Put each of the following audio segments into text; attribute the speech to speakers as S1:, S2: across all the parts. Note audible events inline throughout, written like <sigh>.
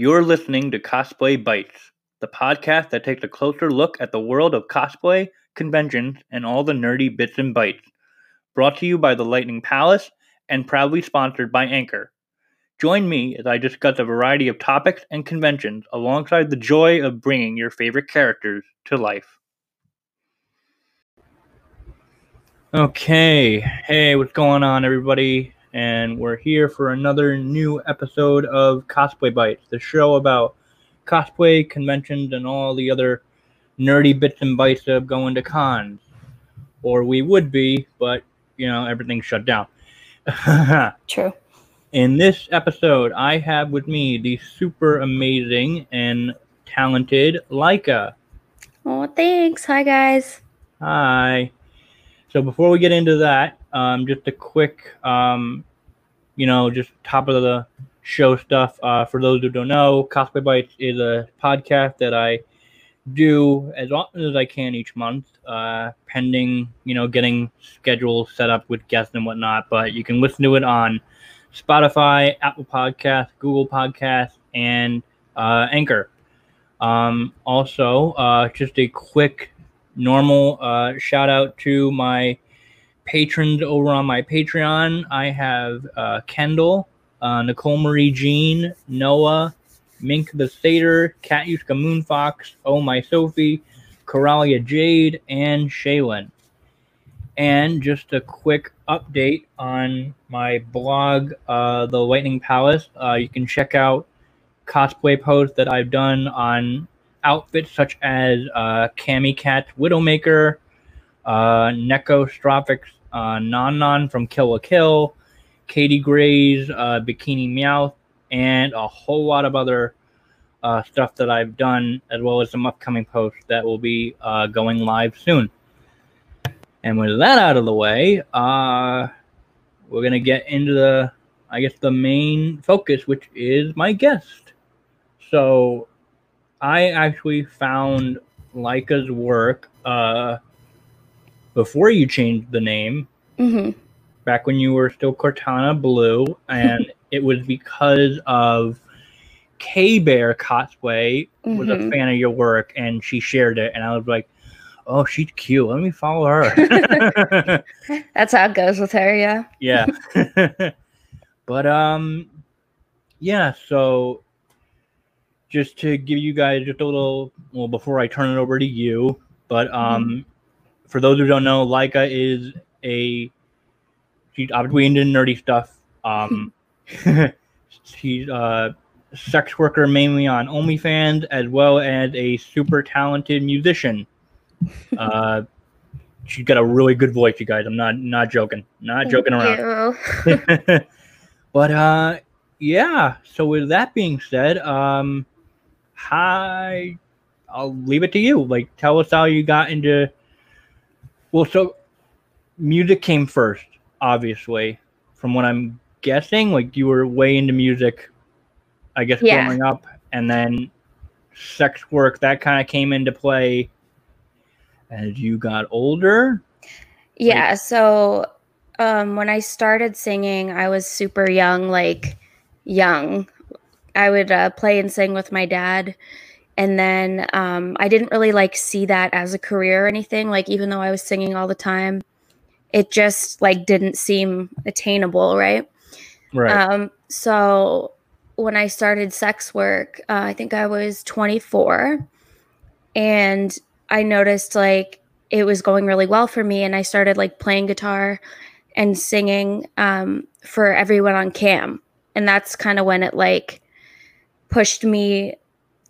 S1: You're listening to Cosplay Bites, the podcast that takes a closer look at the world of cosplay, conventions, and all the nerdy bits and bytes. Brought to you by the Lightning Palace and proudly sponsored by Anchor. Join me as I discuss a variety of topics and conventions alongside the joy of bringing your favorite characters to life. Okay, hey, what's going on, everybody? And we're here for another new episode of Cosplay Bites, the show about cosplay conventions and all the other nerdy bits and bytes of going to cons. Or we would be, but you know, everything's shut down. <laughs>
S2: True.
S1: In this episode, I have with me the super amazing and talented Leica.
S2: Oh, thanks. Hi, guys.
S1: Hi. So before we get into that, um, just a quick, um, you know, just top of the show stuff. Uh, for those who don't know, Cosplay Bites is a podcast that I do as often as I can each month, uh, pending, you know, getting schedules set up with guests and whatnot. But you can listen to it on Spotify, Apple Podcasts, Google Podcasts, and uh, Anchor. Um, also, uh, just a quick, normal uh, shout out to my patrons over on my Patreon. I have uh, Kendall, uh, Nicole Marie Jean, Noah, Mink the Satyr, Katyuska Moonfox, Oh My Sophie, Coralia Jade, and Shaylin. And just a quick update on my blog, uh, The Lightning Palace. Uh, you can check out cosplay posts that I've done on outfits such as uh, Cami Cat Widowmaker, uh, Neko Strophics uh, Nonon from Kill la Kill, Katie Gray's uh, Bikini Meowth, and a whole lot of other uh, stuff that I've done, as well as some upcoming posts that will be uh, going live soon. And with that out of the way, uh, we're gonna get into the, I guess, the main focus, which is my guest. So, I actually found Leica's work uh, before you changed the name,
S2: Mm-hmm.
S1: back when you were still Cortana Blue, and <laughs> it was because of K Bear cosplay was a
S2: Mhm.
S1: fan of your work, and she shared it, and I was like, "Oh, she's cute. Let me follow her." <laughs>
S2: That's how it goes with her, yeah.
S1: yeah, <laughs> but um, yeah. So, just to give you guys just a little, well, before I turn it over to you, but um, for those who don't know, Leica is a she's obviously into nerdy stuff. Um, <laughs> she's a sex worker mainly on OnlyFans, as well as a super talented musician. Uh, she's got a really good voice, you guys. I'm not not joking, not joking around. <laughs> But uh, yeah. So with that being said, um, hi, I'll leave it to you. Like, tell us how you got into. Well, so music came first, obviously, from what I'm guessing. Like, you were way into music, I guess,
S2: Yeah.
S1: growing up, and then sex work that kind of came into play as you got older.
S2: Yeah, so um when I started singing, I was super young, like young. I would uh, play and sing with my dad. And then um I didn't really like see that as a career or anything, like even though I was singing all the time, it just like didn't seem attainable, right?
S1: Right.
S2: Um, so when I started sex work, uh, I think I was 24, and I noticed like it was going really well for me, and I started like playing guitar and singing um, for everyone on cam, and that's kind of when it like pushed me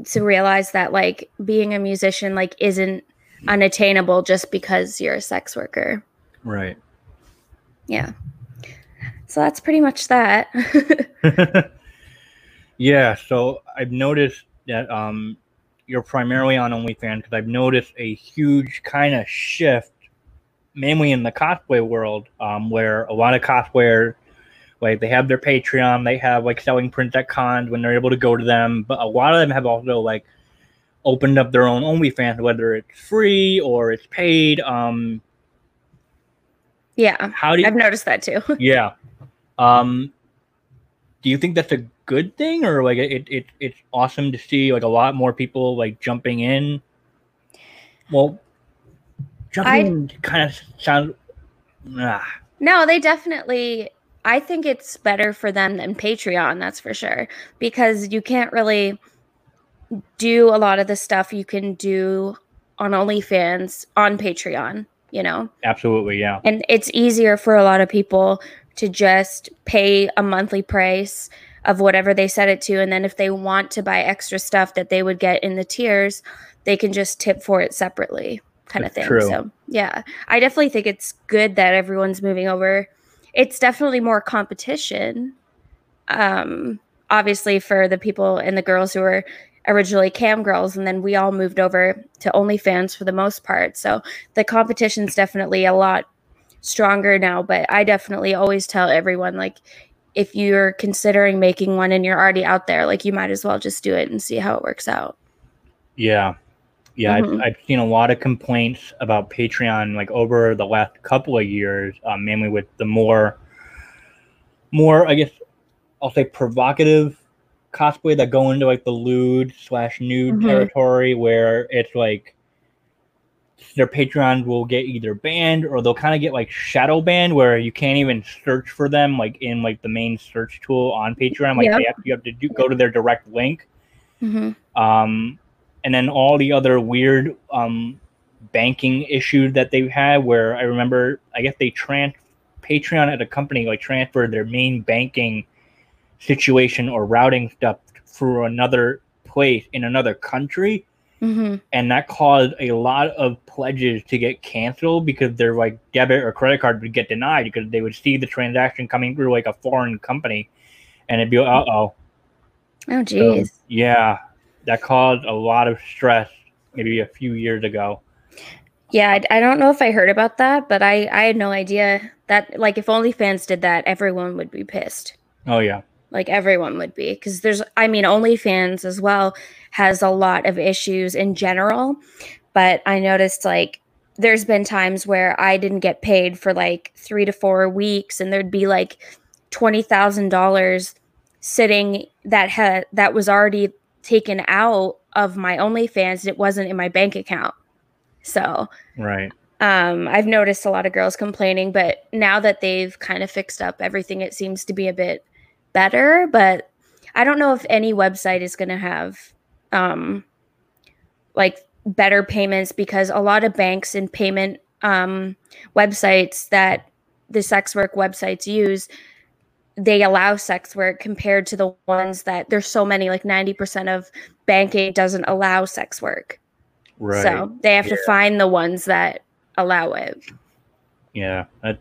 S2: to realize that like being a musician like isn't unattainable just because you're a sex worker.
S1: right.
S2: Yeah. So that's pretty much that. <laughs> <laughs>
S1: yeah, so I've noticed that um, you're primarily on OnlyFans because I've noticed a huge kind of shift, mainly in the cosplay world, um, where a lot of cosplayers, like they have their Patreon, they have like selling prints at cons when they're able to go to them, but a lot of them have also like opened up their own OnlyFans, whether it's free or it's paid. Um,
S2: yeah.
S1: how do you?
S2: I've noticed that too. <laughs>
S1: yeah. Um, do you think that's a good thing or like it, it it's awesome to see like a lot more people like jumping in? Well, jumping kind of sounds. Nah.
S2: No, they definitely. I think it's better for them than Patreon, that's for sure, because you can't really do a lot of the stuff you can do on OnlyFans on Patreon, you know?
S1: Absolutely, yeah.
S2: And it's easier for a lot of people to just pay a monthly price of whatever they set it to. And then if they want to buy extra stuff that they would get in the tiers, they can just tip for it separately, kind of thing.
S1: true.
S2: So, yeah, I definitely think it's good that everyone's moving over. It's definitely more competition. Um, obviously, for the people and the girls who were originally cam girls, and then we all moved over to OnlyFans for the most part. So the competition's definitely a lot stronger now. But I definitely always tell everyone like, if you're considering making one and you're already out there, like you might as well just do it and see how it works out.
S1: Yeah. Yeah,
S2: Mhm.
S1: I've, I've seen a lot of complaints about Patreon like over the last couple of years, um, mainly with the more, more I guess I'll say provocative cosplay that go into like the lewd slash nude
S2: Mhm.
S1: territory, where it's like their Patreons will get either banned or they'll kind of get like shadow banned, where you can't even search for them like in like the main search tool on Patreon. Like
S2: Yep.
S1: they have, you have to do, go to their direct link
S2: hmm
S1: um, and then all the other weird um, banking issue that they've had where i remember i guess they trans patreon at a company like transferred their main banking situation or routing stuff through another place in another country.
S2: Hmm
S1: and that caused a lot of pledges to get canceled because their like debit or credit card would get denied because they would see the transaction coming through like a foreign company and it'd be uh oh
S2: Oh,
S1: so,
S2: geez.
S1: yeah, that caused a lot of stress maybe a few years ago.
S2: Yeah, I, I don't know if I heard about that, but I, I had no idea that, like, if OnlyFans did that, everyone would be pissed.
S1: Oh yeah,
S2: Like, everyone would be. Because there's, I mean, OnlyFans as well has a lot of issues in general. But I noticed, like, there's been times where I didn't get paid for like three to four weeks, and there'd be like $20,000 sitting that had that was already taken out of my OnlyFans. It wasn't in my bank account. So,
S1: right.
S2: um, I've noticed a lot of girls complaining, but now that they've kind of fixed up everything, it seems to be a bit better. But I don't know if any website is going to have um, like better payments because a lot of banks and payment um, websites that the sex work websites use they allow sex work compared to the ones that there's so many like 90% of banking doesn't allow sex work
S1: Right.
S2: so they have to find the ones that allow it.
S1: yeah. That.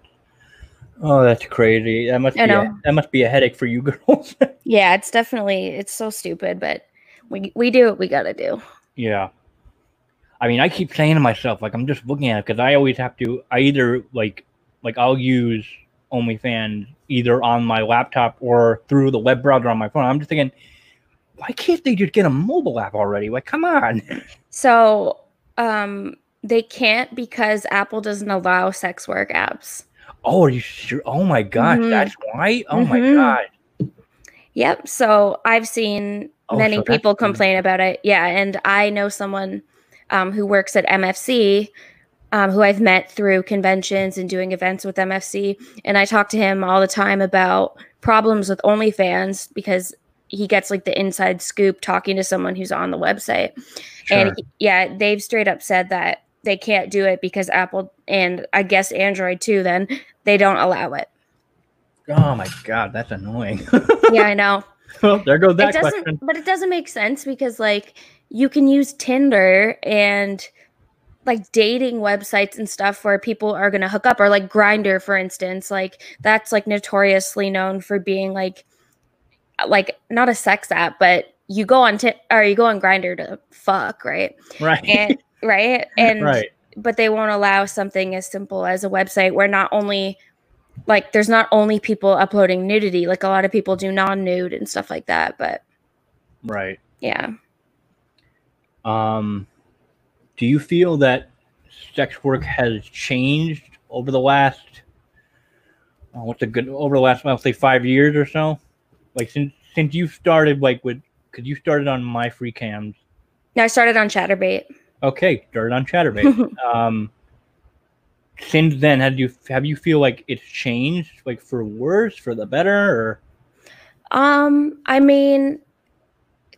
S1: Oh, that's crazy. That must
S2: I
S1: be a, that must be a headache for you <laughs> girls.
S2: Yeah, it's definitely it's so stupid, but we we do what we gotta do.
S1: yeah. I mean, I keep saying to myself, like, I'm just looking at it because I always have to. I either like, like, I'll use OnlyFans either on my laptop or through the web browser on my phone. I'm just thinking, why can't they just get a mobile app already? Like, come on. <laughs>
S2: So um they can't because Apple doesn't allow sex work apps.
S1: Oh, are you sure? Oh my gosh,
S2: Mhm.
S1: that's why. Oh my
S2: Mhm.
S1: god.
S2: Yep. So I've seen
S1: Oh,
S2: many
S1: so
S2: people complain about it. Yeah, and I know someone um, who works at MFC, um, who I've met through conventions and doing events with MFC, and I talk to him all the time about problems with OnlyFans because he gets like the inside scoop talking to someone who's on the website. And he- yeah, they've straight up said that they can't do it because Apple and I guess Android too. Then they don't allow it.
S1: oh my god, that's annoying. <laughs>
S2: Yeah, I know.
S1: well, there goes
S2: it
S1: that
S2: doesn't
S1: question.
S2: but it doesn't make sense because like you can use tinder and like dating websites and stuff where people are going to hook up or like Grindr for instance like that's like notoriously known for being like like not a sex app but you go on t- or you go on Grindr to fuck right
S1: Right.
S2: and <laughs> right and
S1: right.
S2: but they won't allow something as simple as a website where not only like there's not only people uploading nudity like a lot of people do non-nude and stuff like that but
S1: Right.
S2: yeah
S1: Um, do you feel that sex work has changed over the last? oh, what's a good over the last, I'll say, five years or so? Like since since you started like with because you started on MyFreeCams.
S2: No, I started on Chaturbate.
S1: Okay, started on Chaturbate. <laughs> um, since then, have you have you feel like it's changed, like for worse, for the better, or?
S2: Um, I mean,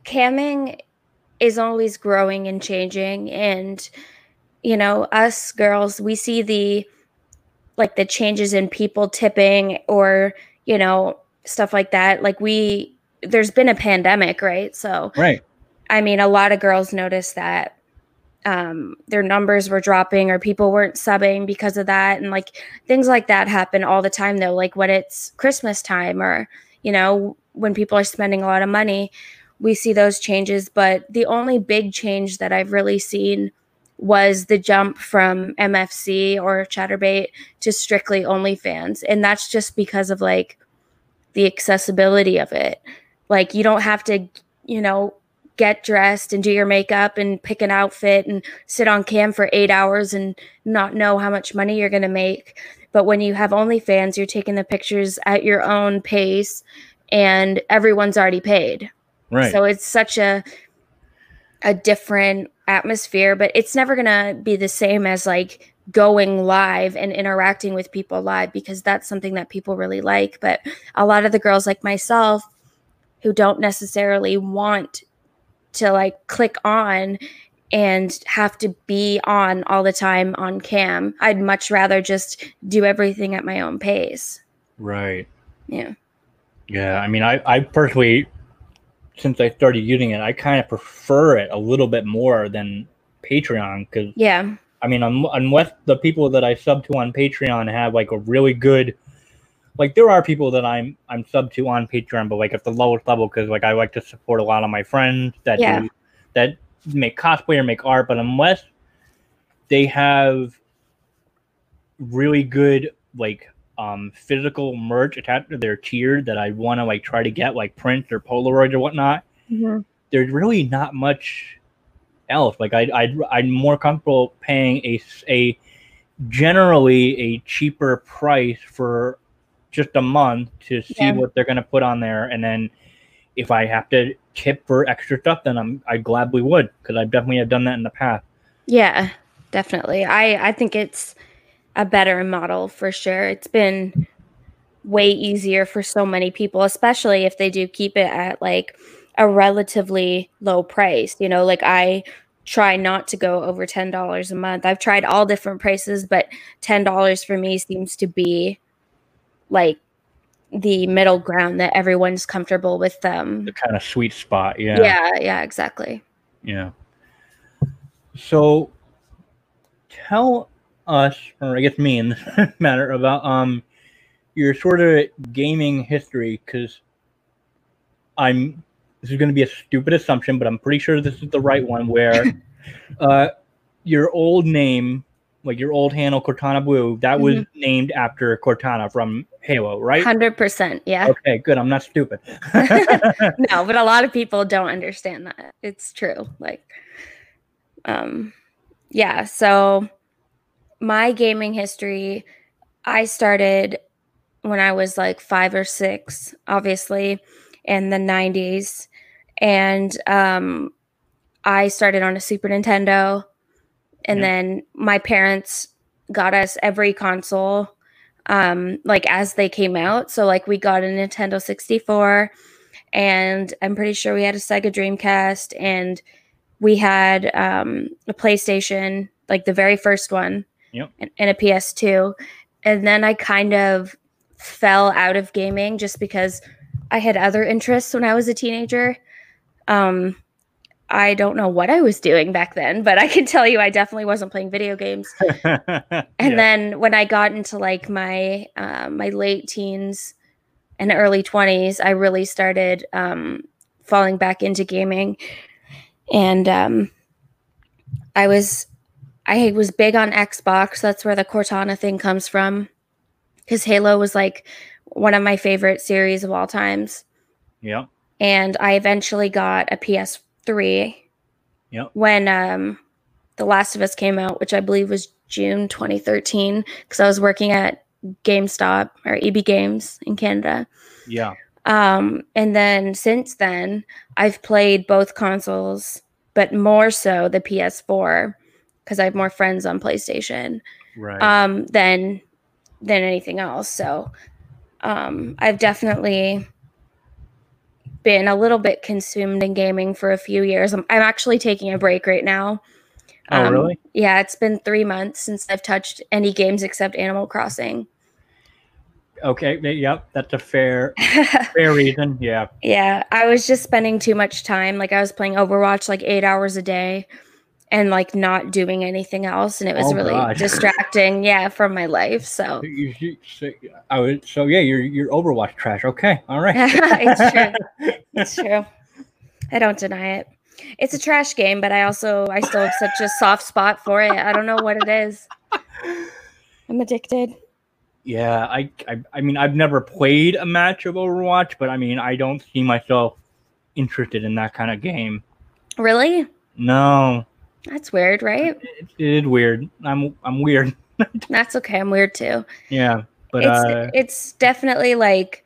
S2: camming is always growing and changing, and you know, us girls, we see the like the changes in people tipping or you know stuff like that. Like we, there's been a pandemic, right? So,
S1: right.
S2: I mean, a lot of girls noticed that um, their numbers were dropping or people weren't subbing because of that. And like things like that happen all the time, though. Like when it's Christmas time or, you know, when people are spending a lot of money, we see those changes. But the only big change that I've really seen was the jump from MFC or Chaturbate to strictly OnlyFans. And that's just because of like the accessibility of it. Like you don't have to, you know, get dressed and do your makeup and pick an outfit and sit on cam for eight hours and not know how much money you're going to make. But when you have OnlyFans, you're taking the pictures at your own pace and everyone's already paid.
S1: Right.
S2: So it's such a a different atmosphere, but it's never going to be the same as like going live and interacting with people live because that's something that people really like. But a lot of the girls like myself who don't necessarily want to like click on and have to be on all the time on cam. I'd much rather just do everything at my own pace.
S1: Right.
S2: Yeah.
S1: Yeah. I mean, I, I personally, since I started using it, I kind of prefer it a little bit more than Patreon because,
S2: yeah.
S1: I mean, unless the people that I sub to on Patreon have like a really good, like there are people that I'm I'm sub to on Patreon, but like at the lowest level because like I like to support a lot of my friends that
S2: Yeah.
S1: do, that make cosplay or make art, but unless they have really good like um physical merch attached to their tier that I want to like try to get like prints or Polaroids or whatnot, there's really not much else. Like I I'd, I'm more comfortable paying a a generally a cheaper price for just a month to see
S2: Yeah.
S1: what they're gonna put on there, and then if I have to tip for extra stuff, then I'm I gladly would because I definitely have done that in the past.
S2: Yeah, definitely. I I think it's a better model for sure. It's been way easier for so many people, especially if they do keep it at like a relatively low price. You know, like I try not to go over $10 a month. I've tried all different prices, but $10 for me seems to be like the middle ground that everyone's comfortable with them.
S1: The kind of sweet spot, yeah,
S2: Yeah, yeah, exactly.
S1: yeah. So tell us, or I guess me in this <laughs> matter, about um your sort of gaming history, because I'm this is going to be a stupid assumption, but I'm pretty sure this is the right one. Where <laughs> uh your old name, like your old handle Cortana Blue, that was named after Cortana from Halo, right?
S2: 100%. Yeah.
S1: Okay, good. I'm not stupid. <laughs>
S2: no, but a lot of people don't understand that. It's true. Like, um, yeah. So my gaming history, I started when I was like five or six, obviously, in the '90s, and um, I started on a Super Nintendo, and
S1: Yeah.
S2: then my parents got us every console um like as they came out. So like we got a Nintendo 64 and I'm pretty sure we had a Sega Dreamcast and we had um a PlayStation like the very first one
S1: Yep.
S2: and, and a PS2 and then I kind of fell out of gaming just because I had other interests when I was a teenager um I don't know what I was doing back then but I can tell you I definitely wasn't playing video games <laughs> and
S1: Yeah.
S2: then when I got into like my uh, my late teens and early twenties, I really started um, falling back into gaming, and um, I was I was big on Xbox. That's where the Cortana thing comes from, because Halo was like one of my favorite series of all times
S1: yeah.
S2: and I eventually got a PS3
S1: Yep.
S2: when um, The Last of Us came out, which I believe was June 2013, because I was working at GameStop or EB Games in Canada.
S1: Yeah.
S2: Um, and then since then, I've played both consoles, but more so the PS4 because I have more friends on PlayStation
S1: Right.
S2: um, than than anything else. So um, I've definitely been a little bit consumed in gaming for a few years. I'm, I'm actually taking a break right now.
S1: oh,
S2: um,
S1: really?
S2: Yeah, it's been three months since I've touched any games except Animal Crossing.
S1: Okay. Yep. That's a fair <laughs> fair reason. Yeah.
S2: yeah, I was just spending too much time. Like I was playing Overwatch like eight hours a day and like not doing anything else. And it was
S1: Oh,
S2: really
S1: God.
S2: distracting, <laughs> yeah, from my life. So
S1: You, you, so, I would, so yeah, you're you're Overwatch trash. Okay. All right. <laughs>
S2: It's true. <laughs> it's true. I don't deny it. It's a trash game, but I also I still have such a soft spot for it. I don't know what it is. I'm addicted.
S1: Yeah, I, I I mean I've never played a match of Overwatch, but I mean I don't see myself interested in that kind of game.
S2: Really?
S1: No,
S2: That's weird, right?
S1: it, it is weird. I'm I'm weird. <laughs>
S2: That's okay. I'm weird too.
S1: Yeah, but
S2: it's
S1: uh,
S2: it's definitely like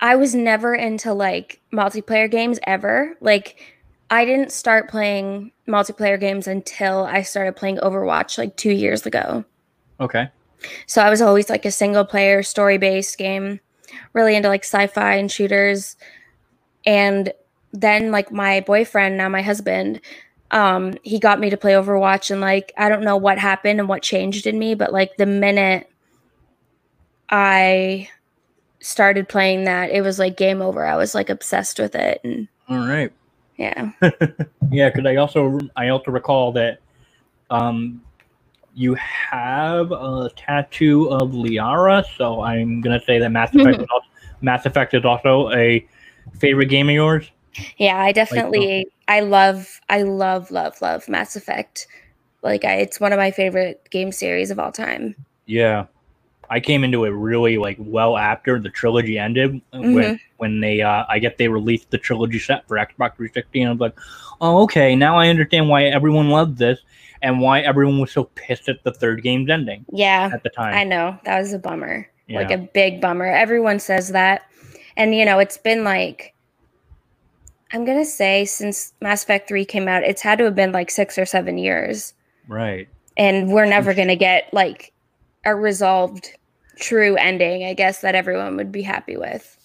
S2: I was never into like multiplayer games ever. Like I didn't start playing multiplayer games until I started playing Overwatch like 2 years ago.
S1: okay.
S2: So I was always like a single player story based game, really into like sci-fi and shooters. And then like my boyfriend, now my husband, um, he got me to play Overwatch and like I don't know what happened and what changed in me, but like the minute I started playing that, it was like game over. I was like obsessed with it and
S1: All right.
S2: yeah. <laughs>
S1: Yeah, because I also I also recall that um you have a tattoo of Liara, so I'm gonna say that Mass Effect, is also, Mass Effect is also a favorite game of yours.
S2: Yeah, I definitely I love I love love love Mass Effect. Like I, it's one of my favorite game series of all time.
S1: Yeah, I came into it really like well after the trilogy ended uh, when
S2: Mhm.
S1: when they uh I guess they released the trilogy set for Xbox 360, and I was like, oh okay, now I understand why everyone loved this and why everyone was so pissed at the third game's ending
S2: Yeah,
S1: at the time.
S2: I know. That was a bummer. Like a big bummer. Everyone says that. And you know, it's been like I'm going to say since Mass Effect 3 came out, it's had to have been like 6 or 7 years.
S1: right.
S2: And we're never going to get like a resolved true ending, I guess that everyone would be happy with.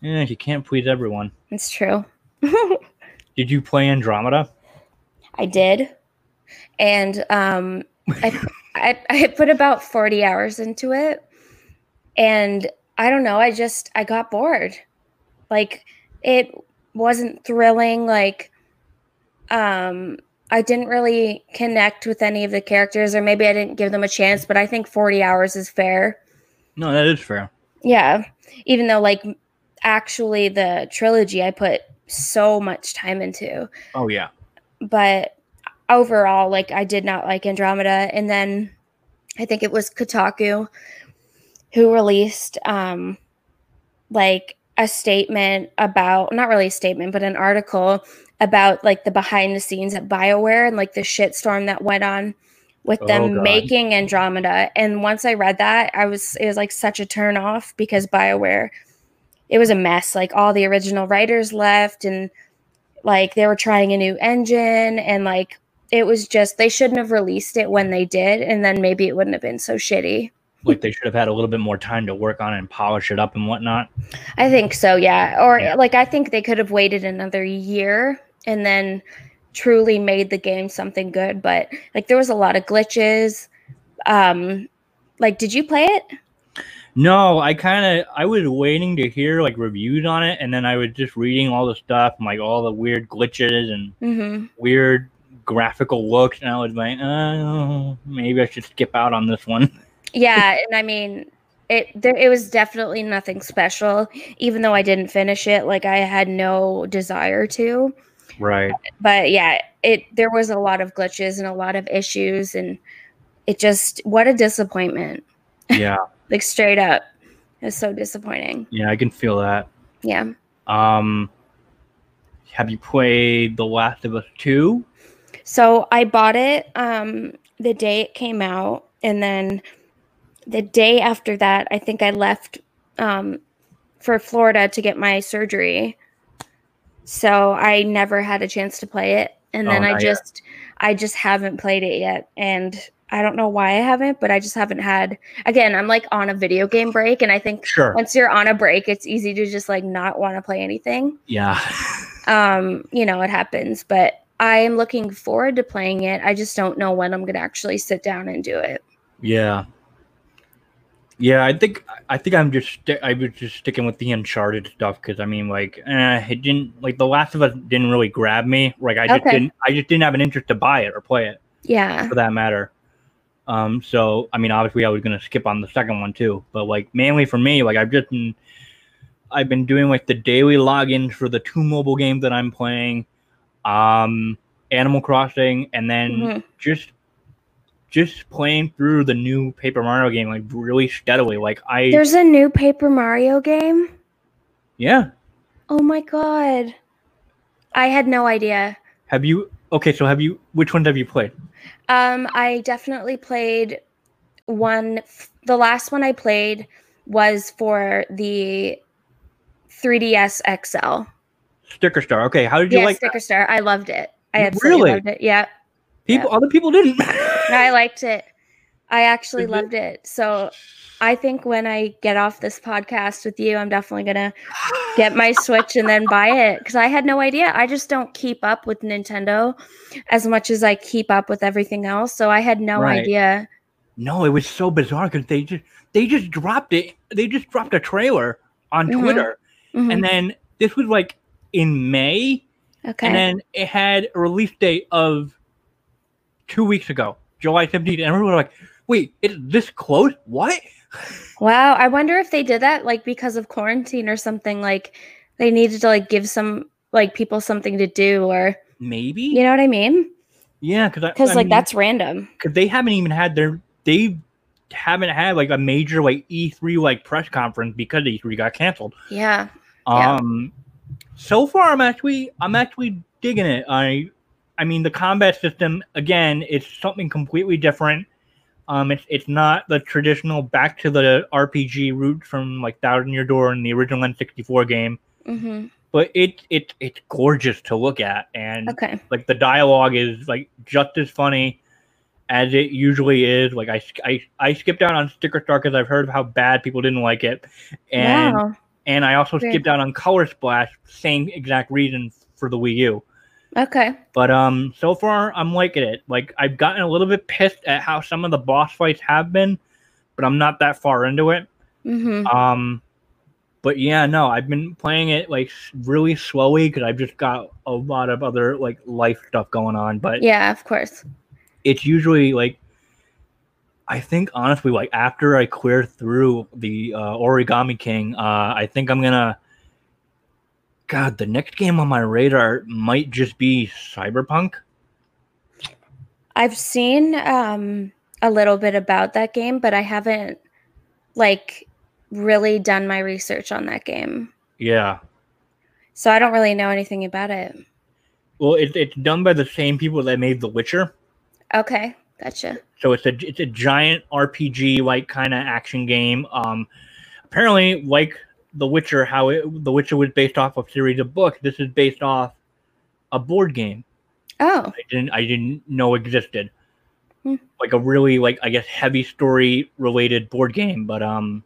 S1: Yeah, you can't please everyone.
S2: It's true. <laughs>
S1: Did you play Andromeda?
S2: I did. And um, I, I, I put about 40 hours into it. And I don't know, I just, I got bored. Like, it wasn't thrilling. Like, um, I didn't really connect with any of the characters, or maybe I didn't give them a chance, but I think 40 hours is fair.
S1: No, that is fair.
S2: Yeah. Even though, like, actually, the trilogy I put so much time into
S1: Oh yeah.
S2: but overall like i did not like andromeda and then i think it was kotaku who released um like a statement about not really a statement but an article about like the behind the scenes at bioware and like the shitstorm that went on with
S1: Oh,
S2: them
S1: God.
S2: making andromeda. And once i read that i was it was like such a turn off because bioware it was a mess. Like all the original writers left and like they were trying a new engine and like it was just they shouldn't have released it when they did and then maybe it wouldn't have been so shitty
S1: Like they should have had a little bit more time to work on it and polish it up and whatnot.
S2: i think so yeah or
S1: Yeah.
S2: like i think they could have waited another year and then truly made the game something good but like there was a lot of glitches um like did you play it
S1: No, I kind of I was waiting to hear like reviews on it, and then I was just reading all the stuff, and, like all the weird glitches and
S2: mm-hmm.
S1: weird graphical looks, and I was like, oh, maybe I should skip out on this one. <laughs>
S2: yeah and i mean it there it was definitely nothing special even though i didn't finish it like i had no desire to
S1: Right.
S2: but yeah it there was a lot of glitches and a lot of issues and it just what a disappointment
S1: Yeah. <laughs>
S2: like straight up it was so disappointing
S1: yeah, I can feel that.
S2: yeah
S1: Um, have you played The Last of Us Two?
S2: so i bought it um the day it came out and then the day after that i think i left um for Florida to get my surgery. So I never had a chance to play it. And then
S1: Oh,
S2: I
S1: not yet.
S2: just I just haven't played it yet. And I don't know why I haven't, but I just haven't had again, I'm like on a video game break and I think
S1: Sure.
S2: once you're on a break, it's easy to just like not want to play anything.
S1: Yeah.
S2: Um, you know, it happens, but I am looking forward to playing it. I just don't know when I'm going to actually sit down and do it.
S1: Yeah. Yeah, I think I think I'm just I was just sticking with the Uncharted stuff because I mean, like, eh, it didn't like The Last of Us didn't really grab me. Like, I just
S2: Okay.
S1: didn't I just didn't have an interest to buy it or play it
S2: Yeah.
S1: for that matter. Um, so I mean, obviously, I was gonna skip on the second one too, but like mainly for me, like I've just been I've been doing like the daily logins for the two mobile games that I'm playing, um, Animal Crossing, and then
S2: Mhm.
S1: just just playing through the new Paper Mario game like really steadily. Like I
S2: There's a new Paper Mario game.
S1: yeah.
S2: Oh my god. I had no idea.
S1: Have you okay? So have you? Which ones have you played?
S2: Um, I definitely played one. The last one I played was for the 3DS XL.
S1: Sticker Star. Okay, how did you
S2: Yeah,
S1: like?
S2: Sticker Star. I loved it. I absolutely
S1: really?
S2: loved it. Yeah,
S1: People, other people didn't. <laughs>
S2: I liked it. I actually loved it. So I think when I get off this podcast with you, I'm definitely gonna <gasps> get my Switch and then buy it because I had no idea. I just don't keep up with Nintendo as much as I keep up with everything else. So I had no
S1: Right.
S2: idea.
S1: No, it was so bizarre because they just they just dropped it. They just dropped a trailer on
S2: Mhm.
S1: Twitter,
S2: Mhm.
S1: and then this was like in May,
S2: Okay.
S1: and then it had a release date of two weeks ago, July seventeenth, and everyone was like, "Wait, it's this close? What?" <laughs>
S2: Wow, I wonder if they did that like because of quarantine or something like they needed to like give some like people something to do or
S1: Maybe,
S2: you know what I mean?
S1: yeah, because
S2: Cuz like that's random.
S1: because they haven't even had their they haven't had like a major like E3 like press conference because E3 got canceled.
S2: Yeah. Yeah.
S1: Um, so far I'm actually I'm actually digging it. I I mean the combat system again, it's something completely different. Um, it's it's not the traditional back to the RPG route from like Thousand Year Door and the original N64 game,
S2: Mhm.
S1: but it it it's gorgeous to look at and
S2: Okay.
S1: like the dialogue is like just as funny as it usually is. Like I I, I skipped out on Sticker Star because I've heard of how bad people didn't like it, and
S2: wow.
S1: and I also
S2: Very
S1: skipped out on Color Splash, same exact reason for the Wii U.
S2: Okay.
S1: But um, so far I'm liking it. Like I've gotten a little bit pissed at how some of the boss fights have been, but I'm not that far into it.
S2: Mhm.
S1: Um, but yeah, no, I've been playing it like really slowly because I've just got a lot of other like life stuff going on. But
S2: Yeah, of course.
S1: it's usually like I think honestly, like after I clear through the uh, Origami King, uh, I think I'm gonna. God, the next game on my radar might just be Cyberpunk.
S2: I've seen um a little bit about that game, but I haven't like really done my research on that game.
S1: Yeah,
S2: So I don't really know anything about it.
S1: well, it's it's done by the same people that made The Witcher,
S2: Okay. Gotcha.
S1: so it's a it's a giant RPG like kind of action game. Um, apparently, like The Witcher, how it, The Witcher was based off of series of books. This is based off a board game.
S2: Oh.
S1: I didn't I didn't know existed.
S2: Hmm.
S1: Like a really like I guess heavy story related board game, but um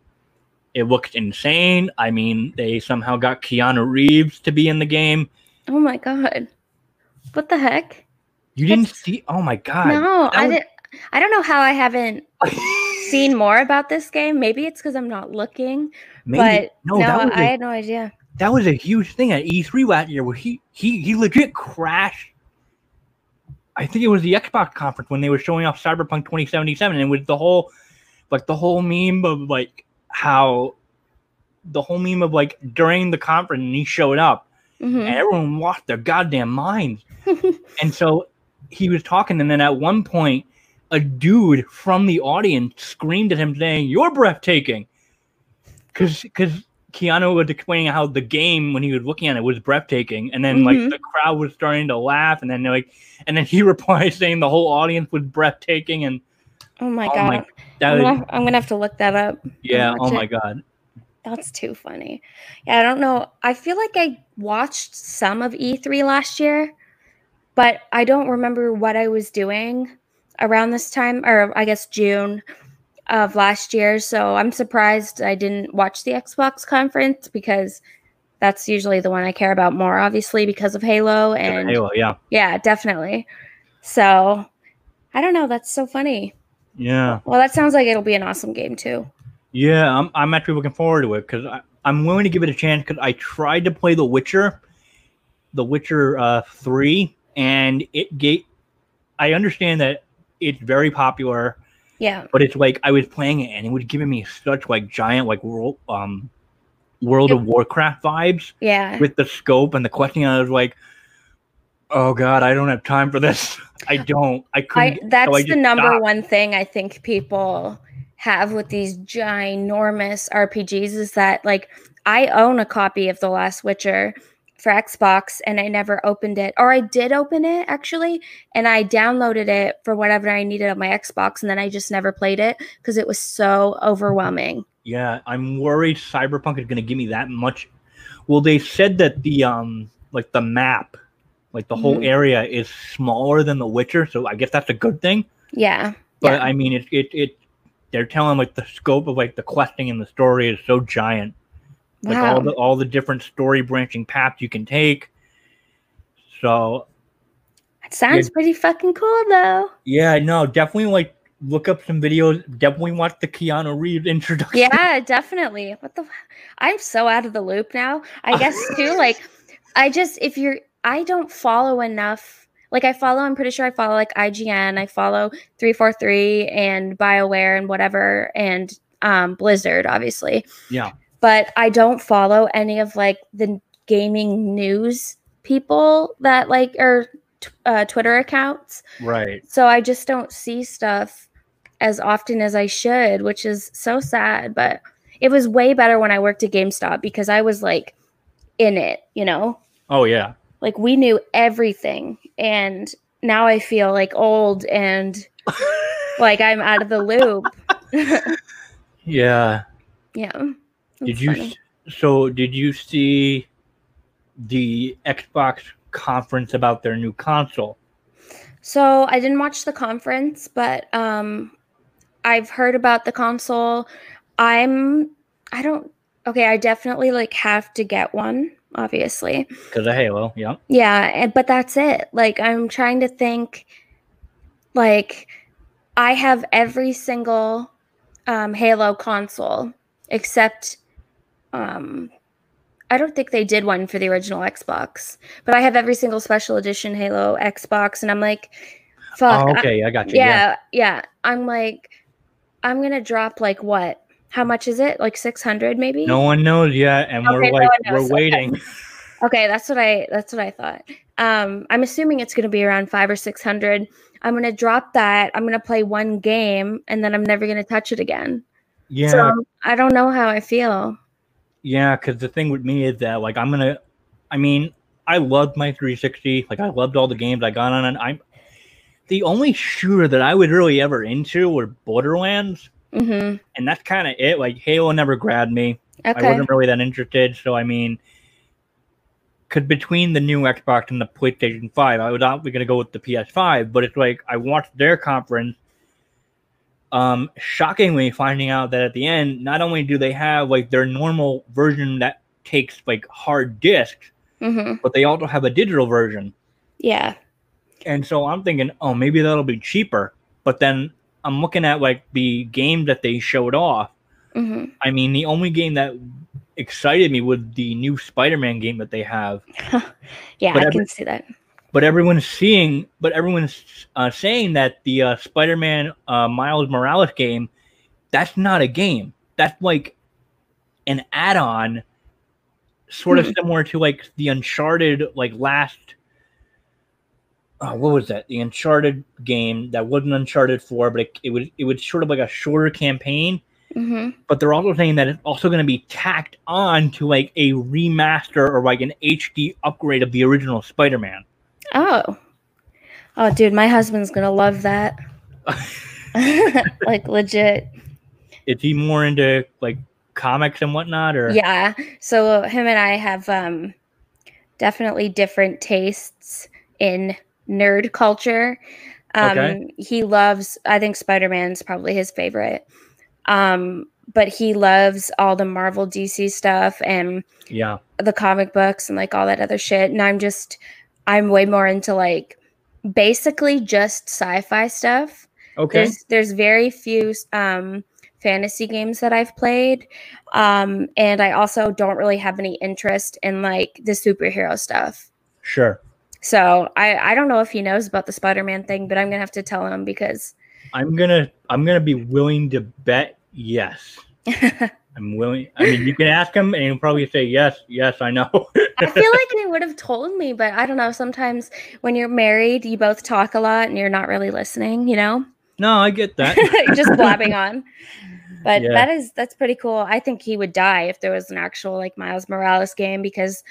S1: it looks insane. I mean, they somehow got Keanu Reeves to be in the game.
S2: Oh my god. What the heck?
S1: You didn't
S2: That's-
S1: see Oh my god.
S2: no, I didn't I don't know how I haven't <laughs> seen more about this game. Maybe it's because I'm not looking.
S1: Maybe
S2: but
S1: no,
S2: no, I
S1: a,
S2: had no idea.
S1: that was a huge thing at E3 last year where he he he legit crashed I think it was the Xbox conference when they were showing off Cyberpunk 2077 and with the whole like the whole meme of like how the whole meme of like during the conference and he showed up
S2: Mhm.
S1: and everyone lost their goddamn minds. <laughs> and so he was talking and then at one point a dude from the audience screamed at him saying, You're breathtaking. Cause cause Keanu was explaining how the game when he was looking at it was breathtaking. And then like
S2: Mhm.
S1: the crowd was starting to laugh and then like and then he <laughs> replied saying the whole audience was breathtaking and
S2: Oh my
S1: oh
S2: god.
S1: my
S2: I'm, gonna, I'm gonna have to look that up.
S1: yeah, oh
S2: it.
S1: my god.
S2: That's too funny. Yeah, I don't know. I feel like I watched some of E3 last year, but I don't remember what I was doing around this time, or I guess June of last year. So I'm surprised I didn't watch the Xbox conference because that's usually the one I care about more, obviously, because of Halo. And
S1: Halo, yeah.
S2: Yeah, definitely. So I don't know. That's so funny.
S1: Yeah.
S2: Well, that sounds like it'll be an awesome game too.
S1: Yeah, I'm, I'm actually looking forward to it because I'm willing to give it a chance because I tried to play The Witcher, The Witcher uh, 3, and it gave. I understand that it's very popular.
S2: Yeah.
S1: But it's like I was playing it and it was giving me such like giant like world um World of Warcraft vibes.
S2: Yeah.
S1: With the scope and the questing, I was like, "Oh God, I don't have time for this. <laughs> I don't. I couldn't."
S2: I, that's so I the number stopped. one thing I think people have with these ginormous RPGs is that like I own a copy of The Last Witcher for Xbox and I never opened it. Or I did open it actually, and I downloaded it for whatever I needed on my Xbox, and then I just never played it because it was so overwhelming.
S1: Yeah, I'm worried Cyberpunk is going to give me that much. Well, they said that the um like the map, like the mm-hmm. whole area is smaller than The Witcher, so I guess that's a good thing.
S2: Yeah.
S1: But
S2: yeah.
S1: I mean, it it it they're telling like the scope of like the questing and the story is so giant. Like all the all the different story branching paths you can take. So
S2: it sounds yeah, pretty fucking cool though.
S1: Yeah, no, definitely like look up some videos. Definitely watch the Keanu Reeves <laughs> introduction.
S2: Yeah, definitely. What the I'm so out of the loop now. I guess too, <laughs> like I just if you're I don't follow enough like I follow, I'm pretty sure I follow like IGN, I follow 343 and BioWare and whatever, and um, Blizzard, obviously.
S1: Yeah.
S2: But I don't follow any of like the gaming news people that like are t- uh, Twitter accounts.
S1: Right.
S2: So I just don't see stuff as often as I should, which is so sad. But it was way better when I worked at GameStop because I was like in it, you know?
S1: Oh, yeah
S2: like we knew everything and now i feel like old and <laughs> like i'm out of the loop <laughs>
S1: yeah
S2: yeah
S1: did you funny. so did you see the xbox conference about their new console
S2: so i didn't watch the conference but um i've heard about the console i'm i don't okay i definitely like have to get one obviously.
S1: Because of Halo, yeah.
S2: Yeah, but that's it. Like, I'm trying to think, like, I have every single um, Halo console except, um, I don't think they did one for the original Xbox, but I have every single special edition Halo Xbox, and I'm like, fuck.
S1: Oh, okay, I, I got you.
S2: Yeah, yeah, yeah. I'm like, I'm gonna drop like what how much is it? Like 600 maybe?
S1: No one knows yet and okay, we're like no we're waiting.
S2: Okay. <laughs> okay, that's what I that's what I thought. Um I'm assuming it's going to be around 5 or 600. I'm going to drop that. I'm going to play one game and then I'm never going to touch it again.
S1: Yeah.
S2: So I don't know how I feel.
S1: Yeah, cuz the thing with me is that like I'm to I mean, I loved my 360. Like I loved all the games I got on it. I'm the only shooter that I was really ever into were Borderlands
S2: Mm-hmm.
S1: And that's kind of it. Like Halo never grabbed me.
S2: Okay.
S1: I wasn't really that interested. So I mean, because between the new Xbox and the PlayStation Five, I was obviously to go with the PS5. But it's like I watched their conference. Um, shockingly, finding out that at the end, not only do they have like their normal version that takes like hard disks,
S2: mm-hmm.
S1: but they also have a digital version.
S2: Yeah.
S1: And so I'm thinking, oh, maybe that'll be cheaper. But then I'm looking at like the game that they showed off.
S2: Mm-hmm.
S1: I mean, the only game that excited me was the new Spider-Man game that they have. <laughs>
S2: yeah, but I every, can see that.
S1: But everyone's seeing, but everyone's uh, saying that the uh, Spider-Man uh, Miles Morales game, that's not a game. That's like an add-on, sort mm-hmm. of similar to like the Uncharted like last oh, what was that? The Uncharted game that wasn't Uncharted Four, but it, it was it was sort of like a shorter campaign.
S2: Mm-hmm.
S1: But they're also saying that it's also going to be tacked on to like a remaster or like an HD upgrade of the original Spider-Man.
S2: Oh, oh, dude, my husband's gonna love that. <laughs> like legit.
S1: Is he more into like comics and whatnot, or
S2: Yeah. So him and I have um definitely different tastes in nerd culture. Um
S1: Okay.
S2: he loves I think Spider-Man's probably his favorite. Um but he loves all the Marvel DC stuff and
S1: yeah,
S2: the comic books and like all that other shit and I'm just I'm way more into like basically just sci-fi stuff.
S1: okay,
S2: There's there's very few um, fantasy games that I've played, um, and I also don't really have any interest in like the superhero stuff.
S1: sure.
S2: So I I don't know if he knows about the Spider-Man thing, but I'm gonna have to tell him because
S1: I'm gonna I'm gonna be willing to bet yes. <laughs> I'm willing. I mean, you can ask him, and he'll probably say yes, yes, I know.
S2: I feel like he would have told me, but I don't know. Sometimes when you're married, you both talk a lot and you're not really listening. You know,
S1: no, I get that. <laughs>
S2: just blabbing on. But
S1: Yeah.
S2: that is that's pretty cool. I think he would die if there was an actual like Miles Morales game because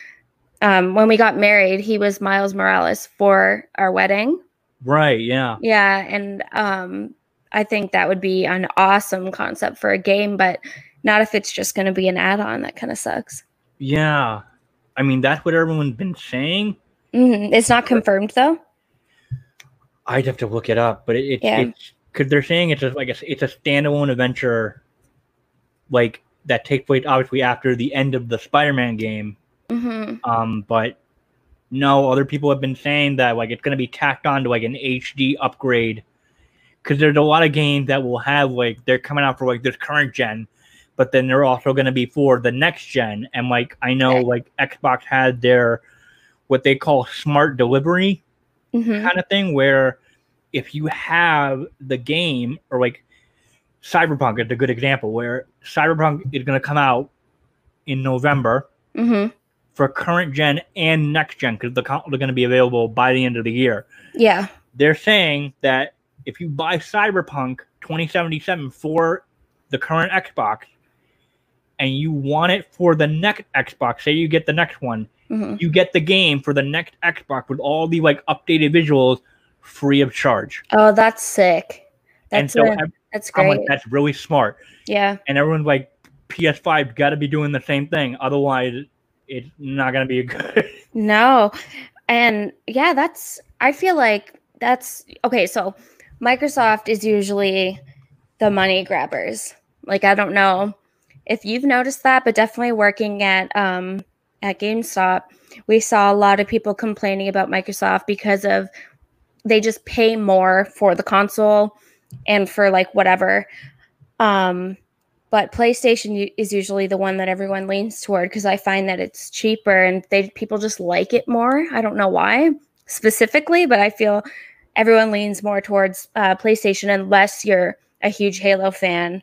S2: um, when we got married, he was Miles Morales for our wedding.
S1: right? Yeah.
S2: Yeah, and um, I think that would be an awesome concept for a game, but not if it's just going to be an add-on. That kind of sucks.
S1: Yeah. I mean, that's what everyone's been saying.
S2: Mhm. It's not confirmed though.
S1: I'd have to look it up, but it, it's
S2: Yeah.
S1: it's because they're saying it's just like a, it's a standalone adventure, like that takes place obviously after the end of the Spider-Man game.
S2: hmm
S1: Um, but no, other people have been saying that like it's going to be tacked on to like an HD upgrade because there's a lot of games that will have like they're coming out for like this current gen, but then they're also going to be for the next gen. And like I know like Xbox had their what they call smart delivery
S2: hmm
S1: kind of thing where if you have the game or like Cyberpunk is a good example where Cyberpunk is going to come out in November
S2: hmm
S1: for current gen and next gen because the consoles are going to be available by the end of the year.
S2: Yeah.
S1: They're saying that if you buy Cyberpunk 2077 for the current Xbox and you want it for the next Xbox, say you get the next one,
S2: hmm
S1: you get the game for the next Xbox with all the like updated visuals free of charge.
S2: Oh, that's sick.
S1: and so
S2: a- that's great.
S1: like, that's really smart.
S2: yeah.
S1: And everyone's like, PS5 got to be doing the same thing. Otherwise, it's not going to be a <laughs> good.
S2: No. And yeah, that's I feel like that's okay, so Microsoft is usually the money grabbers. Like I don't know if you've noticed that, but definitely working at um at GameStop, we saw a lot of people complaining about Microsoft because of they just pay more for the console and for like whatever. Um but PlayStation is usually the one that everyone leans toward because I find that it's cheaper and they people just like it more. I don't know why specifically, but I feel everyone leans more towards uh, PlayStation unless you're a huge Halo fan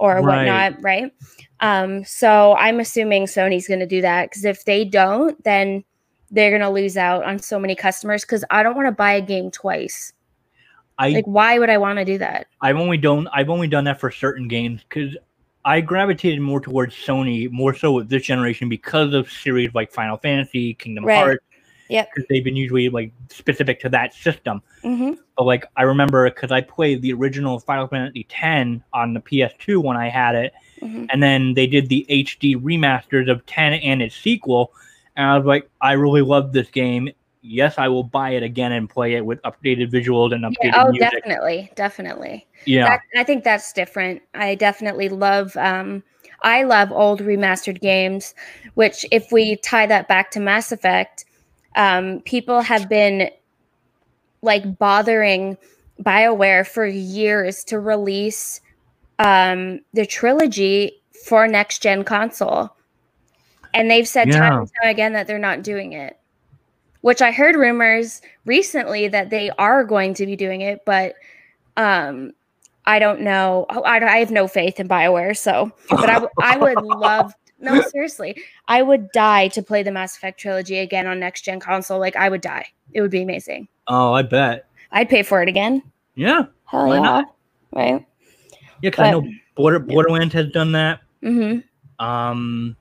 S2: or
S1: Right.
S2: whatnot, right? Um, so I'm assuming Sony's going to do that because if they don't, then they're going to lose out on so many customers because I don't want to buy a game twice.
S1: I
S2: Like, why would I want to do that?
S1: I've only done I've only done that for certain games because I gravitated more towards Sony more so with this generation because of series like Final Fantasy, Kingdom
S2: Right.
S1: Hearts,
S2: Yep.
S1: because they've been usually like specific to that system.
S2: hmm
S1: But like I remember because I played the original Final Fantasy X on the PS2 when I had it,
S2: hmm
S1: and then they did the HD remasters of 10 and its sequel, and I was like, I really love this game. Yes, I will buy it again and play it with updated visuals and updated
S2: Yeah, oh,
S1: music.
S2: definitely, definitely.
S1: Yeah,
S2: That, I think that's different. I definitely love. Um, I love old remastered games. Which, if we tie that back to Mass Effect, um, people have been like bothering Bioware for years to release um, the trilogy for next gen console, and they've said time and time again that they're not doing it. Which I heard rumors recently that they are going to be doing it, but um i don't know. Oh, i, I have no faith in bioware so but I would love <laughs> no seriously i would die to play the mass effect trilogy again on next gen console like i would die it would be amazing
S1: oh, I bet.
S2: i'd pay for it again
S1: Yeah,
S2: hell
S1: Why
S2: yeah
S1: not?
S2: right
S1: yeah, because I know Border Borderlands has done that.
S2: mm-hmm
S1: Um,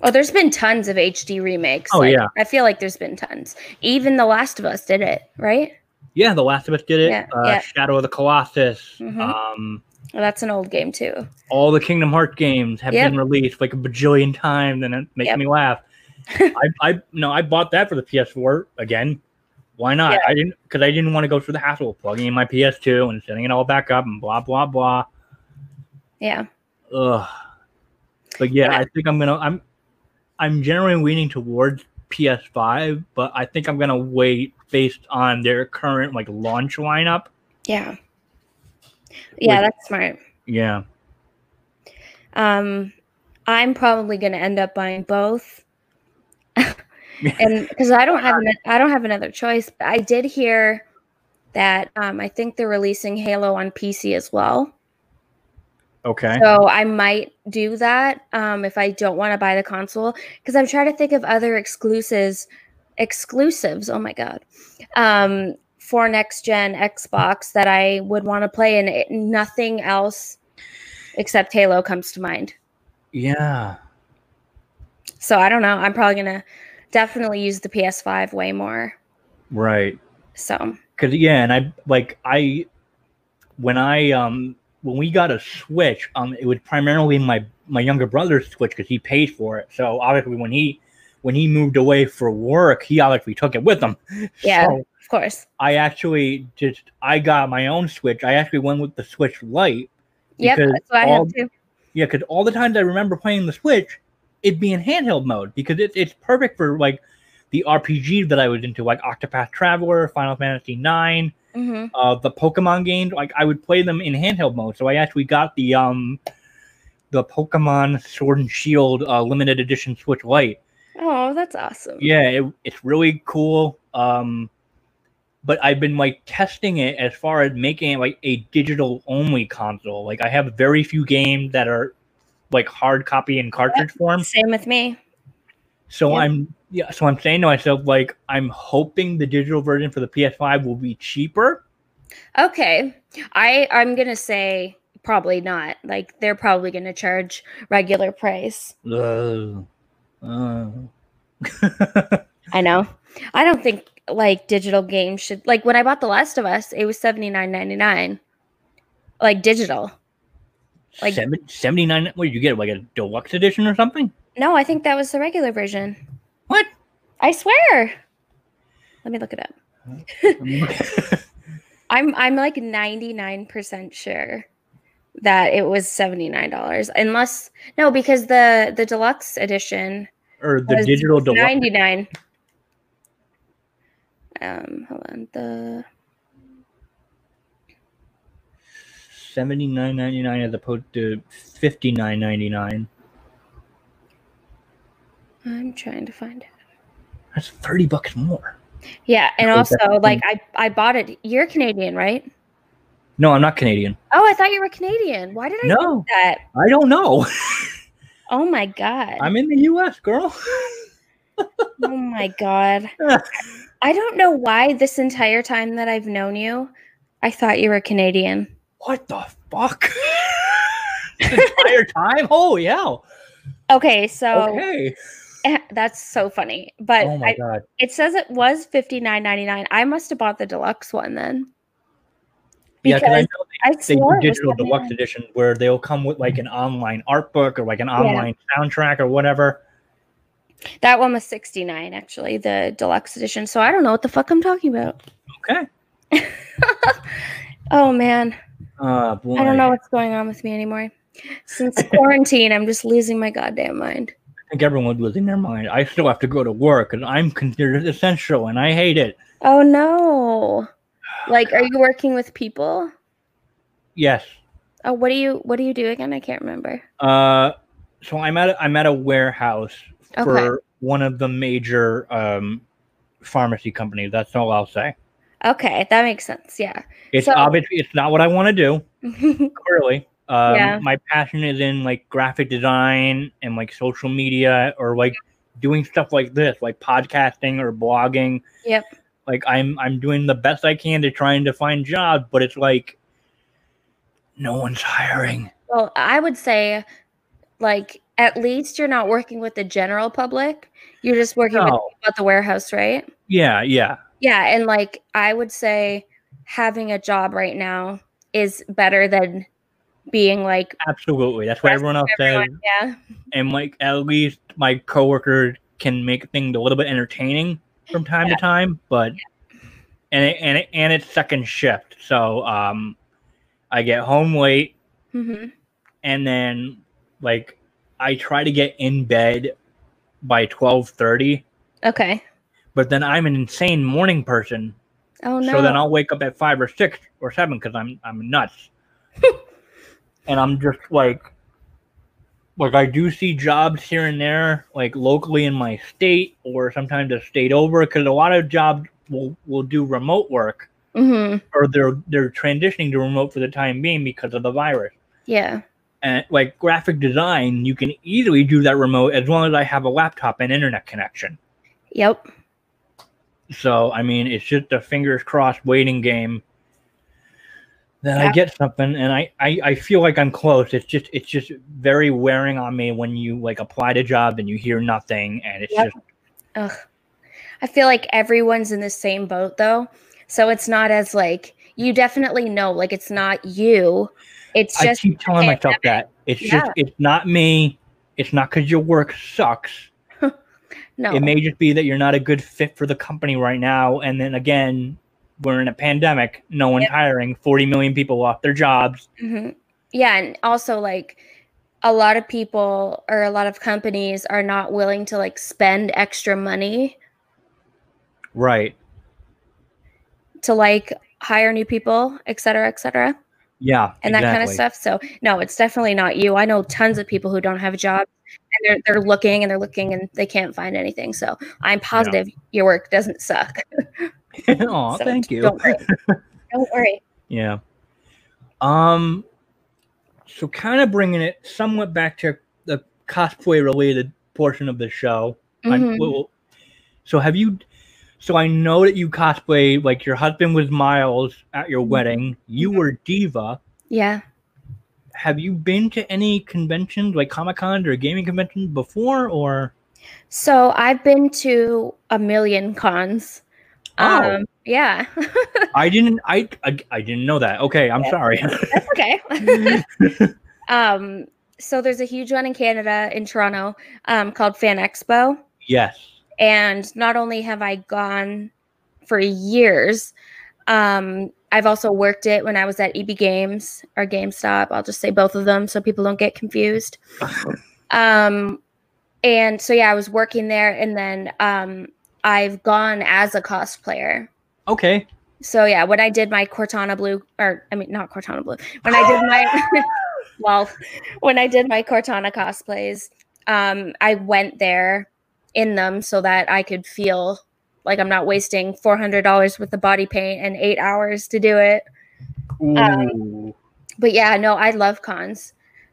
S2: oh there's been tons of hd remakes
S1: Oh,
S2: like,
S1: yeah.
S2: i feel like there's been tons even the last of us did it right
S1: yeah, The Last of Us did it.
S2: Yeah,
S1: uh,
S2: yeah.
S1: Shadow of the Colossus.
S2: Mm-hmm.
S1: Um,
S2: Well, that's an old game too.
S1: All the Kingdom Hearts games have
S2: Yep.
S1: been released like a bajillion times, and it makes
S2: Yep.
S1: me laugh. <laughs> I, I no, I bought that for the PS4 again. Why not?
S2: Yeah.
S1: I didn't because I didn't want to go through the hassle of plugging in my PS2 and setting it all back up and blah blah blah.
S2: Yeah.
S1: Ugh. But yeah,
S2: Yeah.
S1: I think I'm gonna. I'm I'm generally leaning towards PS5, but I think I'm gonna wait based on their current like launch lineup.
S2: Yeah. Yeah,
S1: Like-
S2: that's smart.
S1: Yeah.
S2: Um, I'm probably going to end up buying both, <laughs> and because I don't have an, I don't have another choice. But I did hear that um, I think they're releasing Halo on PC as well.
S1: Okay.
S2: So I might do that um, if I don't want to buy the console because I'm trying to think of other exclusives. Exclusives. Oh my god. Um, for next gen Xbox that I would want to play, and it, nothing else except Halo comes to mind.
S1: Yeah.
S2: So I don't know. I'm probably gonna definitely use the PS5 way more.
S1: Right.
S2: So
S1: Cause yeah, and I like I when I um when we got a Switch, um it was primarily my my younger brother's Switch because he paid for it. So obviously when he when he moved away for work, he obviously took it with him.
S2: Yeah.
S1: So
S2: course.
S1: I actually just I got my own Switch. I actually went with the Switch Lite.
S2: Yep, that's what I
S1: all-
S2: have too.
S1: Yeah, because all the times I remember playing the Switch, it'd be in handheld mode because it, it's perfect for like the RPG that I was into, like Octopath Traveler, Final Fantasy IX,
S2: hmm
S1: uh, the Pokemon games. Like I would play them in handheld mode. So I actually got the um the Pokemon Sword and Shield uh, limited edition Switch Lite.
S2: Oh, that's awesome.
S1: Yeah, it, it's really cool. Um, but I've been like testing it as far as making it like a digital only console. Like I have very few games that are like hard copy in cartridge form.
S2: Same with me.
S1: So. I'm yeah. So I'm saying to myself like I'm hoping the digital version for the PS5 will be cheaper.
S2: Okay. I I'm going to say probably not. Like they're probably going to charge regular price.
S1: Ugh. Uh. <laughs>
S2: I know. I don't think like digital games should like when I bought The Last of Us, it was 79.99. Like digital. Like-
S1: Seven, 79 what did you get like a deluxe edition or something
S2: No, I think that was the regular version.
S1: what
S2: I swear. Let me look it up. <laughs> I'm I'm like 99% sure that it was $79 unless no because the the deluxe edition
S1: or the digital deluxe
S2: 99 um hold on the
S1: 79.99 as opposed to 59.99
S2: I'm trying to find it.
S1: that's 30 bucks more
S2: Yeah, and also like I I bought it. You're Canadian, right?
S1: no i'm not canadian
S2: Oh, I thought you were Canadian. Why did I
S1: No.
S2: think that?
S1: i don't know <laughs>
S2: Oh my god.
S1: i'm in the us girl <laughs>
S2: oh my god. <laughs> I don't know why this entire time that I've known you, I thought you were Canadian.
S1: what the fuck <laughs> the entire time oh yeah
S2: Okay, so
S1: okay
S2: eh, that's so funny. But
S1: oh
S2: I, it says it was fifty nine ninety nine. I must have bought the deluxe one then.
S1: yeah because i know
S2: I
S1: they do
S2: swore it was
S1: digital deluxe edition where they'll come with like an online art book or like an online soundtrack or whatever
S2: That one was sixty nine actually, the deluxe edition. So I don't know what the fuck I'm talking about.
S1: okay <laughs>
S2: Oh man,
S1: uh boy.
S2: I don't know what's going on with me anymore. Since <laughs> quarantine, I'm just losing my goddamn mind.
S1: I think everyone's losing their mind. I still have to go to work and I'm considered essential and I hate it.
S2: Oh no. Like are you working with people?
S1: Yes.
S2: Oh, what do you what do you do again? I can't remember.
S1: Uh so I'm at a, I'm at a warehouse for one of the major um pharmacy companies. That's all I'll say.
S2: Okay, that makes sense. Yeah.
S1: It's
S2: So-
S1: obviously it's not what I want to do, <laughs> clearly. Um
S2: Yeah.
S1: my passion is in like graphic design and like social media or like doing stuff like this, like podcasting or blogging.
S2: Yep.
S1: Like I'm I'm doing the best I can to trying to find jobs, but it's like no one's hiring.
S2: well, I would say like at least you're not working with the general public. You're just working with
S1: No.
S2: people at the warehouse, right?
S1: Yeah, yeah.
S2: Yeah, and like I would say having a job right now is better than being like
S1: Absolutely. That's what everyone else says.
S2: Yeah.
S1: And like at least my coworkers can make things a little bit entertaining from time to time, but and it, and it, and it's second shift. So um I get home late
S2: hmm
S1: and then like I try to get in bed by 12:30,
S2: Okay.
S1: but then I'm an insane morning person.
S2: Oh no.
S1: So then I'll wake up at 5 or 6 or 7 cuz I'm I'm nuts. <laughs> and I'm just like like I do see jobs here and there like locally in my state or sometimes a state over cuz a lot of jobs will will do remote work
S2: hmm
S1: or they're they're transitioning to remote for the time being because of the virus.
S2: Yeah.
S1: And like graphic design, you can easily do that remote as long as I have a laptop and internet connection.
S2: Yep.
S1: So I mean, it's just a fingers crossed waiting game. Then I get something, and I, I I feel like I'm close. It's just it's just very wearing on me when you like apply to job and you hear nothing, and it's
S2: Yep.
S1: just
S2: Ugh. I feel like everyone's in the same boat though. So it's not as like you definitely know like it's not you. It's
S1: I
S2: just
S1: keep telling myself that it's just it's not me. It's not because your work sucks. <laughs>
S2: no.
S1: It may just be that you're not a good fit for the company right now. And then again, we're in a pandemic. No one's
S2: Yep.
S1: hiring. 40 million people lost their jobs.
S2: hmm Yeah, and also like a lot of people or a lot of companies are not willing to like spend extra money
S1: Right.
S2: to like hire new people, et cetera, et cetera,
S1: Yeah.
S2: and that kind of stuff. So no, it's definitely not you. I know tons of people who don't have a job and they're they're looking and they're looking and they can't find anything. So I'm positive your work doesn't suck. <laughs>
S1: Aw, <laughs>
S2: So
S1: thank you.
S2: Don't worry. <laughs> don't worry.
S1: Yeah. Um. So, kind of bringing it somewhat back to the cosplay related portion of the show. I-
S2: Mhm.
S1: well, so, have you? So, I know that you cosplay. Like your husband was Miles at your
S2: Mhm.
S1: wedding. You
S2: Mhm.
S1: were Diva.
S2: Yeah.
S1: Have you been to any conventions, like Comic Con or gaming conventions before, or?
S2: So I've been to a million cons.
S1: Oh.
S2: Um, yeah. <laughs>
S1: I didn't. I, I I didn't know that. Okay, I'm
S2: Yeah.
S1: sorry.
S2: That's <laughs> okay. <laughs> um, so there's a huge one in Canada in Toronto um, called Fan Expo.
S1: yes.
S2: And not only have I gone for years, um, I've also worked it when I was at EB Games or GameStop. I'll just say both of them so people don't get confused. <laughs> Um, and so yeah, I was working there, and then um, I've gone as a cosplayer.
S1: Okay.
S2: So yeah, when I did my Cortana blue, or I mean not Cortana blue, when I did my <laughs> well, when I did my Cortana cosplays, um, I went there in them so that I could feel like I'm not wasting four hundred dollars with the body paint and eight hours to do it. Um, But yeah, no, I love cons.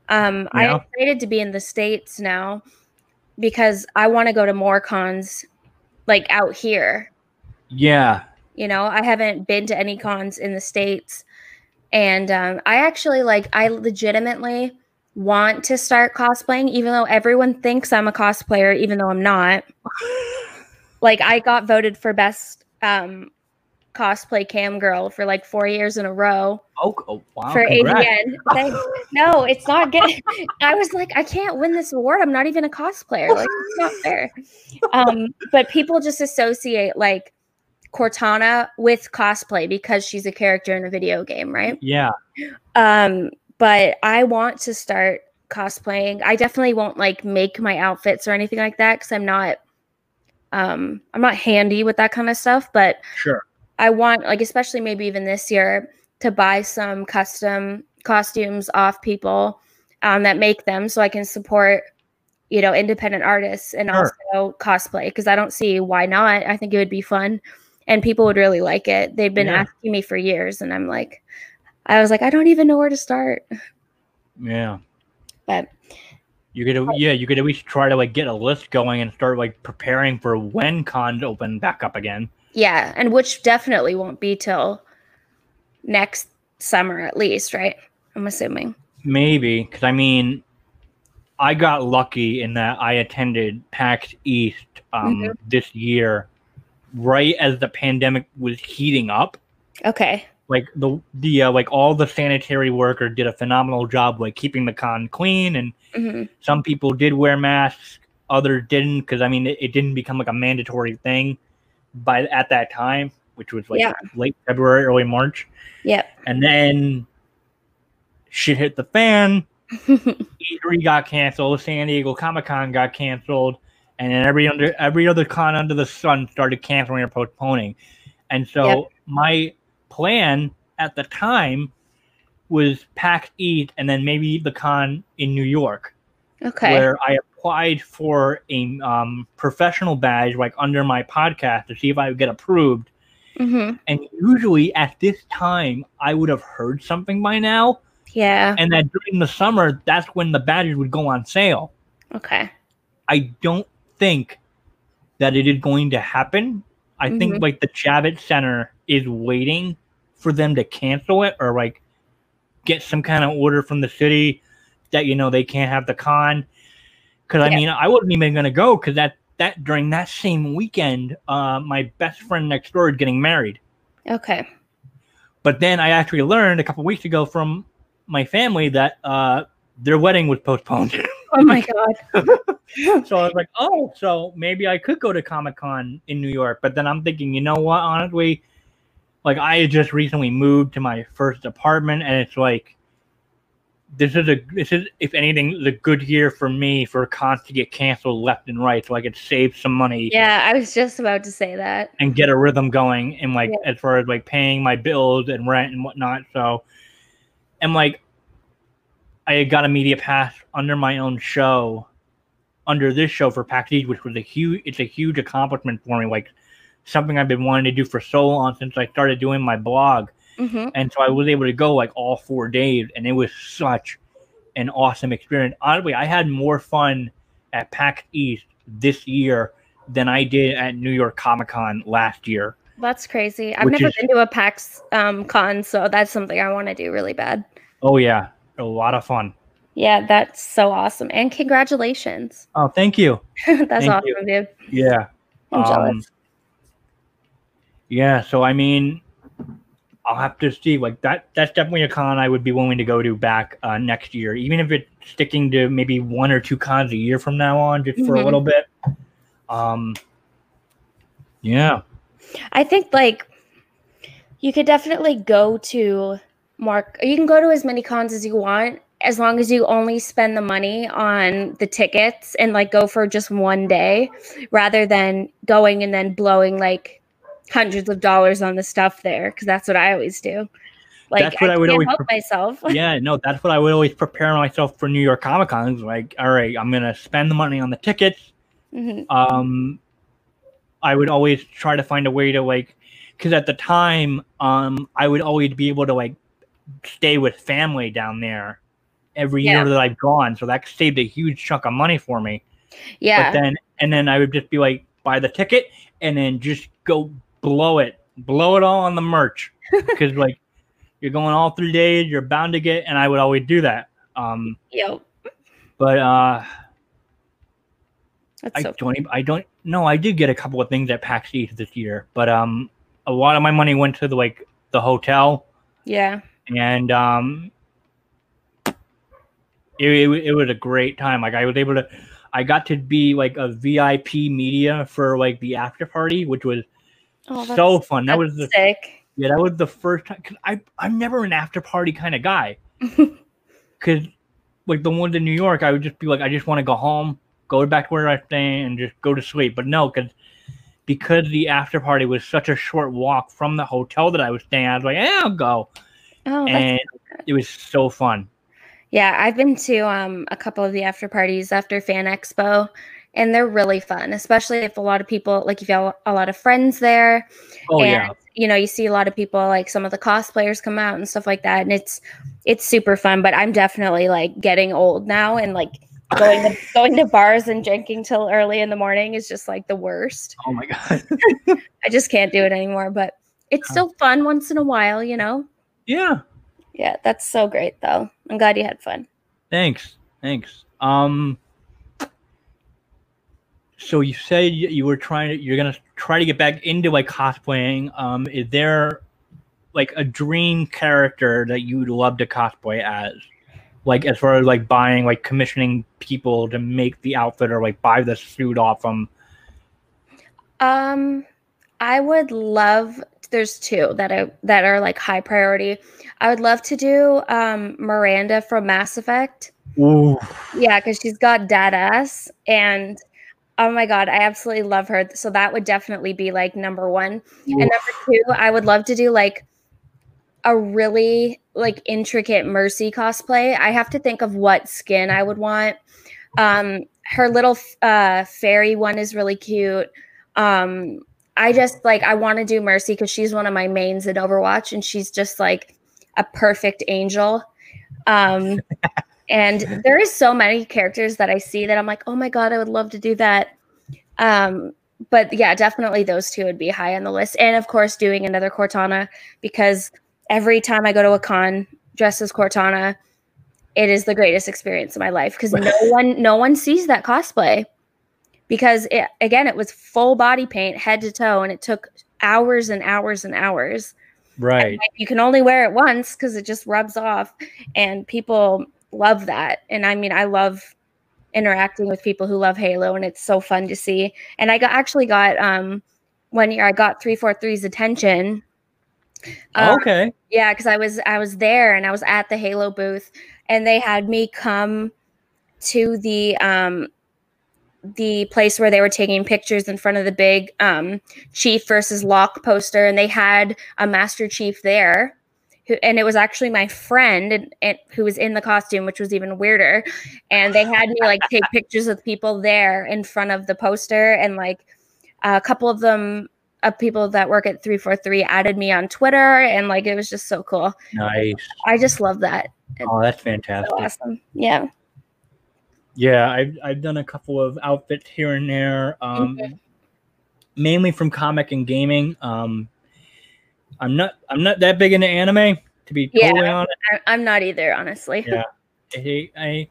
S2: Um,
S1: Yeah.
S2: I'm excited to be in the states now because I want to go to more cons, like out here.
S1: yeah.
S2: You know, I haven't been to any cons in the states, and um, I actually like. I legitimately want to start cosplaying, even though everyone thinks I'm a cosplayer, even though I'm not. <laughs> Like, I got voted for best um, cosplay cam girl for like four years in a row
S1: Oh, oh wow.
S2: for
S1: congrats.
S2: AVN. <laughs> No, it's not good. I was like, I can't win this award. I'm not even a cosplayer. Like, it's not <laughs> fair. Um, but people just associate like Cortana with cosplay because she's a character in a video game, right?
S1: Yeah.
S2: Um, but I want to start cosplaying. I definitely won't like make my outfits or anything like that because I'm not um I'm not handy with that kind of stuff, but
S1: Sure.
S2: I want like especially maybe even this year to buy some custom costumes off people um, that make them so I can support you know independent artists and
S1: Sure.
S2: also cosplay because I don't see why not. I think it would be fun and people would really like it. They've been
S1: Yeah.
S2: asking me for years and I'm like I was like I don't even know where to start.
S1: Yeah.
S2: But
S1: You could, yeah, you could at least try to like get a list going and start like preparing for when cons open back up again.
S2: yeah, and which definitely won't be till next summer at least, right? I'm assuming.
S1: Maybe because I mean, I got lucky in that I attended PAX East um,
S2: Mhm.
S1: this year, right as the pandemic was heating up.
S2: Okay.
S1: Like the the uh, like all the sanitary worker did a phenomenal job like keeping the con clean and
S2: hmm
S1: some people did wear masks others didn't because i mean it, it didn't become like a mandatory thing by at that time which was like
S2: Yeah.
S1: late february early march
S2: Yep.
S1: and then shit hit the fan <laughs> E3 got canceled san diego comic-con got canceled and then every under every other con under the sun started canceling or postponing and so
S2: Yep.
S1: my plan at the time was PAX East and then maybe the con in new york
S2: okay.
S1: where I applied for a um, professional badge, like under my podcast, to see if I would get approved.
S2: hmm
S1: And usually at this time, I would have heard something by now.
S2: Yeah.
S1: And that during the summer, that's when the badges would go on sale.
S2: Okay.
S1: I don't think that it is going to happen. I think
S2: Mhm.
S1: like the Javits Center is waiting for them to cancel it or like get some kind of order from the city that you know they can't have the con. Because I mean, I wasn't even gonna go because that that during that same weekend, uh, my best friend next door is getting married.
S2: Okay.
S1: But then I actually learned a couple weeks ago from my family that uh, their wedding was postponed. <laughs>
S2: Oh my god. <laughs>
S1: so I was like, oh, so maybe I could go to Comic Con in New York. But then I'm thinking, you know what? Honestly, like I had just recently moved to my first apartment, and it's like this is a this is if anything the good year for me for cons to get canceled left and right, so I could save some money
S2: Yeah, I was just about to say that.
S1: and get a rhythm going and like
S2: Yeah.
S1: as far as like paying my bills and rent and whatnot. So and like I had got a media pass under my own show, under this show for PAX East, which was a huge it's a huge accomplishment for me. Like something I've been wanting to do for so long since I started doing my blog.
S2: hmm
S1: And so I was able to go like all four days and it was such an awesome experience. Honestly, I had more fun at PAX East this year than I did at New York Comic Con last year.
S2: That's crazy. I've never
S1: is-
S2: been to a PAX um, con, so that's something I want to do really bad.
S1: Oh yeah, a lot of fun.
S2: Yeah, that's so awesome. And congratulations.
S1: Oh, thank you. <laughs>
S2: that's
S1: Thank
S2: awesome,
S1: you.
S2: dude.
S1: Yeah.
S2: I'm
S1: Um,
S2: jealous.
S1: Yeah, so I mean, I'll have to see. Like that, that's definitely a con I would be willing to go to back uh, next year, even if it's sticking to maybe one or two cons a year from now on, just for a little bit. Um, yeah,
S2: I think like you could definitely go to Mark. You can go to as many cons as you want, as long as you only spend the money on the tickets and like go for just one day, rather than going and then blowing like hundreds of dollars on the stuff there. Because that's what I always do. Like
S1: That's what
S2: I,
S1: I would always
S2: help
S1: pre-
S2: myself. <laughs>
S1: yeah. No, that's what I would always prepare myself for New York Comic Con. Like, all right, I'm gonna spend the money on the tickets.
S2: Mhm.
S1: um i would always try to find a way to like because at the time um i would always be able to like stay with family down there every
S2: Yeah.
S1: year that i've gone so that saved a huge chunk of money for me
S2: Yeah.
S1: but then and then i would just be like buy the ticket and then just go blow it blow it all on the merch <laughs> because like you're going all three days you're bound to get and i would always do that um
S2: Yo,
S1: but uh
S2: that's
S1: I
S2: so
S1: don't. Even, I don't. No, I did get a couple of things at PAX East this year, but um, a lot of my money went to the like the hotel,
S2: yeah.
S1: and um, it, it, it was a great time. Like I was able to, I got to be like a VIP media for like the after party, which was
S2: Oh,
S1: so fun. That was the
S2: sick.
S1: yeah, that was the first time. Cause I I'm never an after party kind of guy. <laughs> Cause like the ones in New York, I would just be like, I just want to go home, go back to where I stay, and just go to sleep. But no, because because the after party was such a short walk from the hotel that I was staying, at, I was like, yeah, I'll go,
S2: Oh,
S1: and it was so fun.
S2: Yeah, I've been to um, a couple of the after parties after Fan Expo, and they're really fun, especially if a lot of people, like if you have a lot of friends there,
S1: Oh
S2: and
S1: yeah,
S2: you know, you see a lot of people, like some of the cosplayers come out and stuff like that, and it's it's super fun. But I'm definitely like getting old now, and like going to <laughs> going to bars and drinking till early in the morning is just like the worst.
S1: oh my god, <laughs>
S2: I just can't do it anymore. But it's still fun once in a while, you know.
S1: yeah.
S2: Yeah, that's so great though. I'm glad you had fun.
S1: Thanks, thanks. Um, so you said you were trying to, you're gonna try to get back into like cosplaying. Um, is there like a dream character that you'd love to cosplay as? Like as far as like buying like commissioning people to make the outfit or like buy the suit off them.
S2: Um I would love there's two that I that are like high priority. I would love to do um Miranda from Mass Effect.
S1: Ooh.
S2: Yeah, because she's got dad ass and oh my god, I absolutely love her. So that would definitely be like number one. And number two, I would love to do like a really like intricate Mercy cosplay. I have to think of what skin I would want. Um, her little uh, fairy one is really cute. Um, I just like I want to do Mercy because she's one of my mains in Overwatch, and she's just like a perfect angel. Um, <laughs> and there is so many characters that I see that I'm like, oh my god, I would love to do that. Um, but yeah, definitely those two would be high on the list, and of course, doing another Cortana because every time I go to a con dressed as Cortana, it is the greatest experience of my life because no <laughs> one no one sees that cosplay. Because it, again it was full body paint head to toe and it took hours and hours and hours.
S1: Right.
S2: And you can only wear it once because it just rubs off and people love that. And i mean i love interacting with people who love halo and it's so fun to see. And i got actually got um one year i got 343's attention.
S1: Um, okay.
S2: yeah because i was i was there and i was at the halo booth and they had me come to the um the place where they were taking pictures in front of the big um, chief versus Locke poster, and they had a Master Chief there. And it was actually my friend and, and, who was in the costume, which was even weirder. And they had me like take <laughs> pictures with people there in front of the poster, and like a couple of them, of people that work at three four three, added me on Twitter, and like it was just so cool.
S1: Nice.
S2: I just love that.
S1: Oh, that's fantastic.
S2: So awesome. Yeah.
S1: Yeah, I've I've done a couple of outfits here and there, um, mm-hmm. mainly from comic and gaming. Um, I'm not I'm not that big into anime, to be totally
S2: yeah,
S1: honest.
S2: I'm not either, honestly.
S1: Yeah, I, I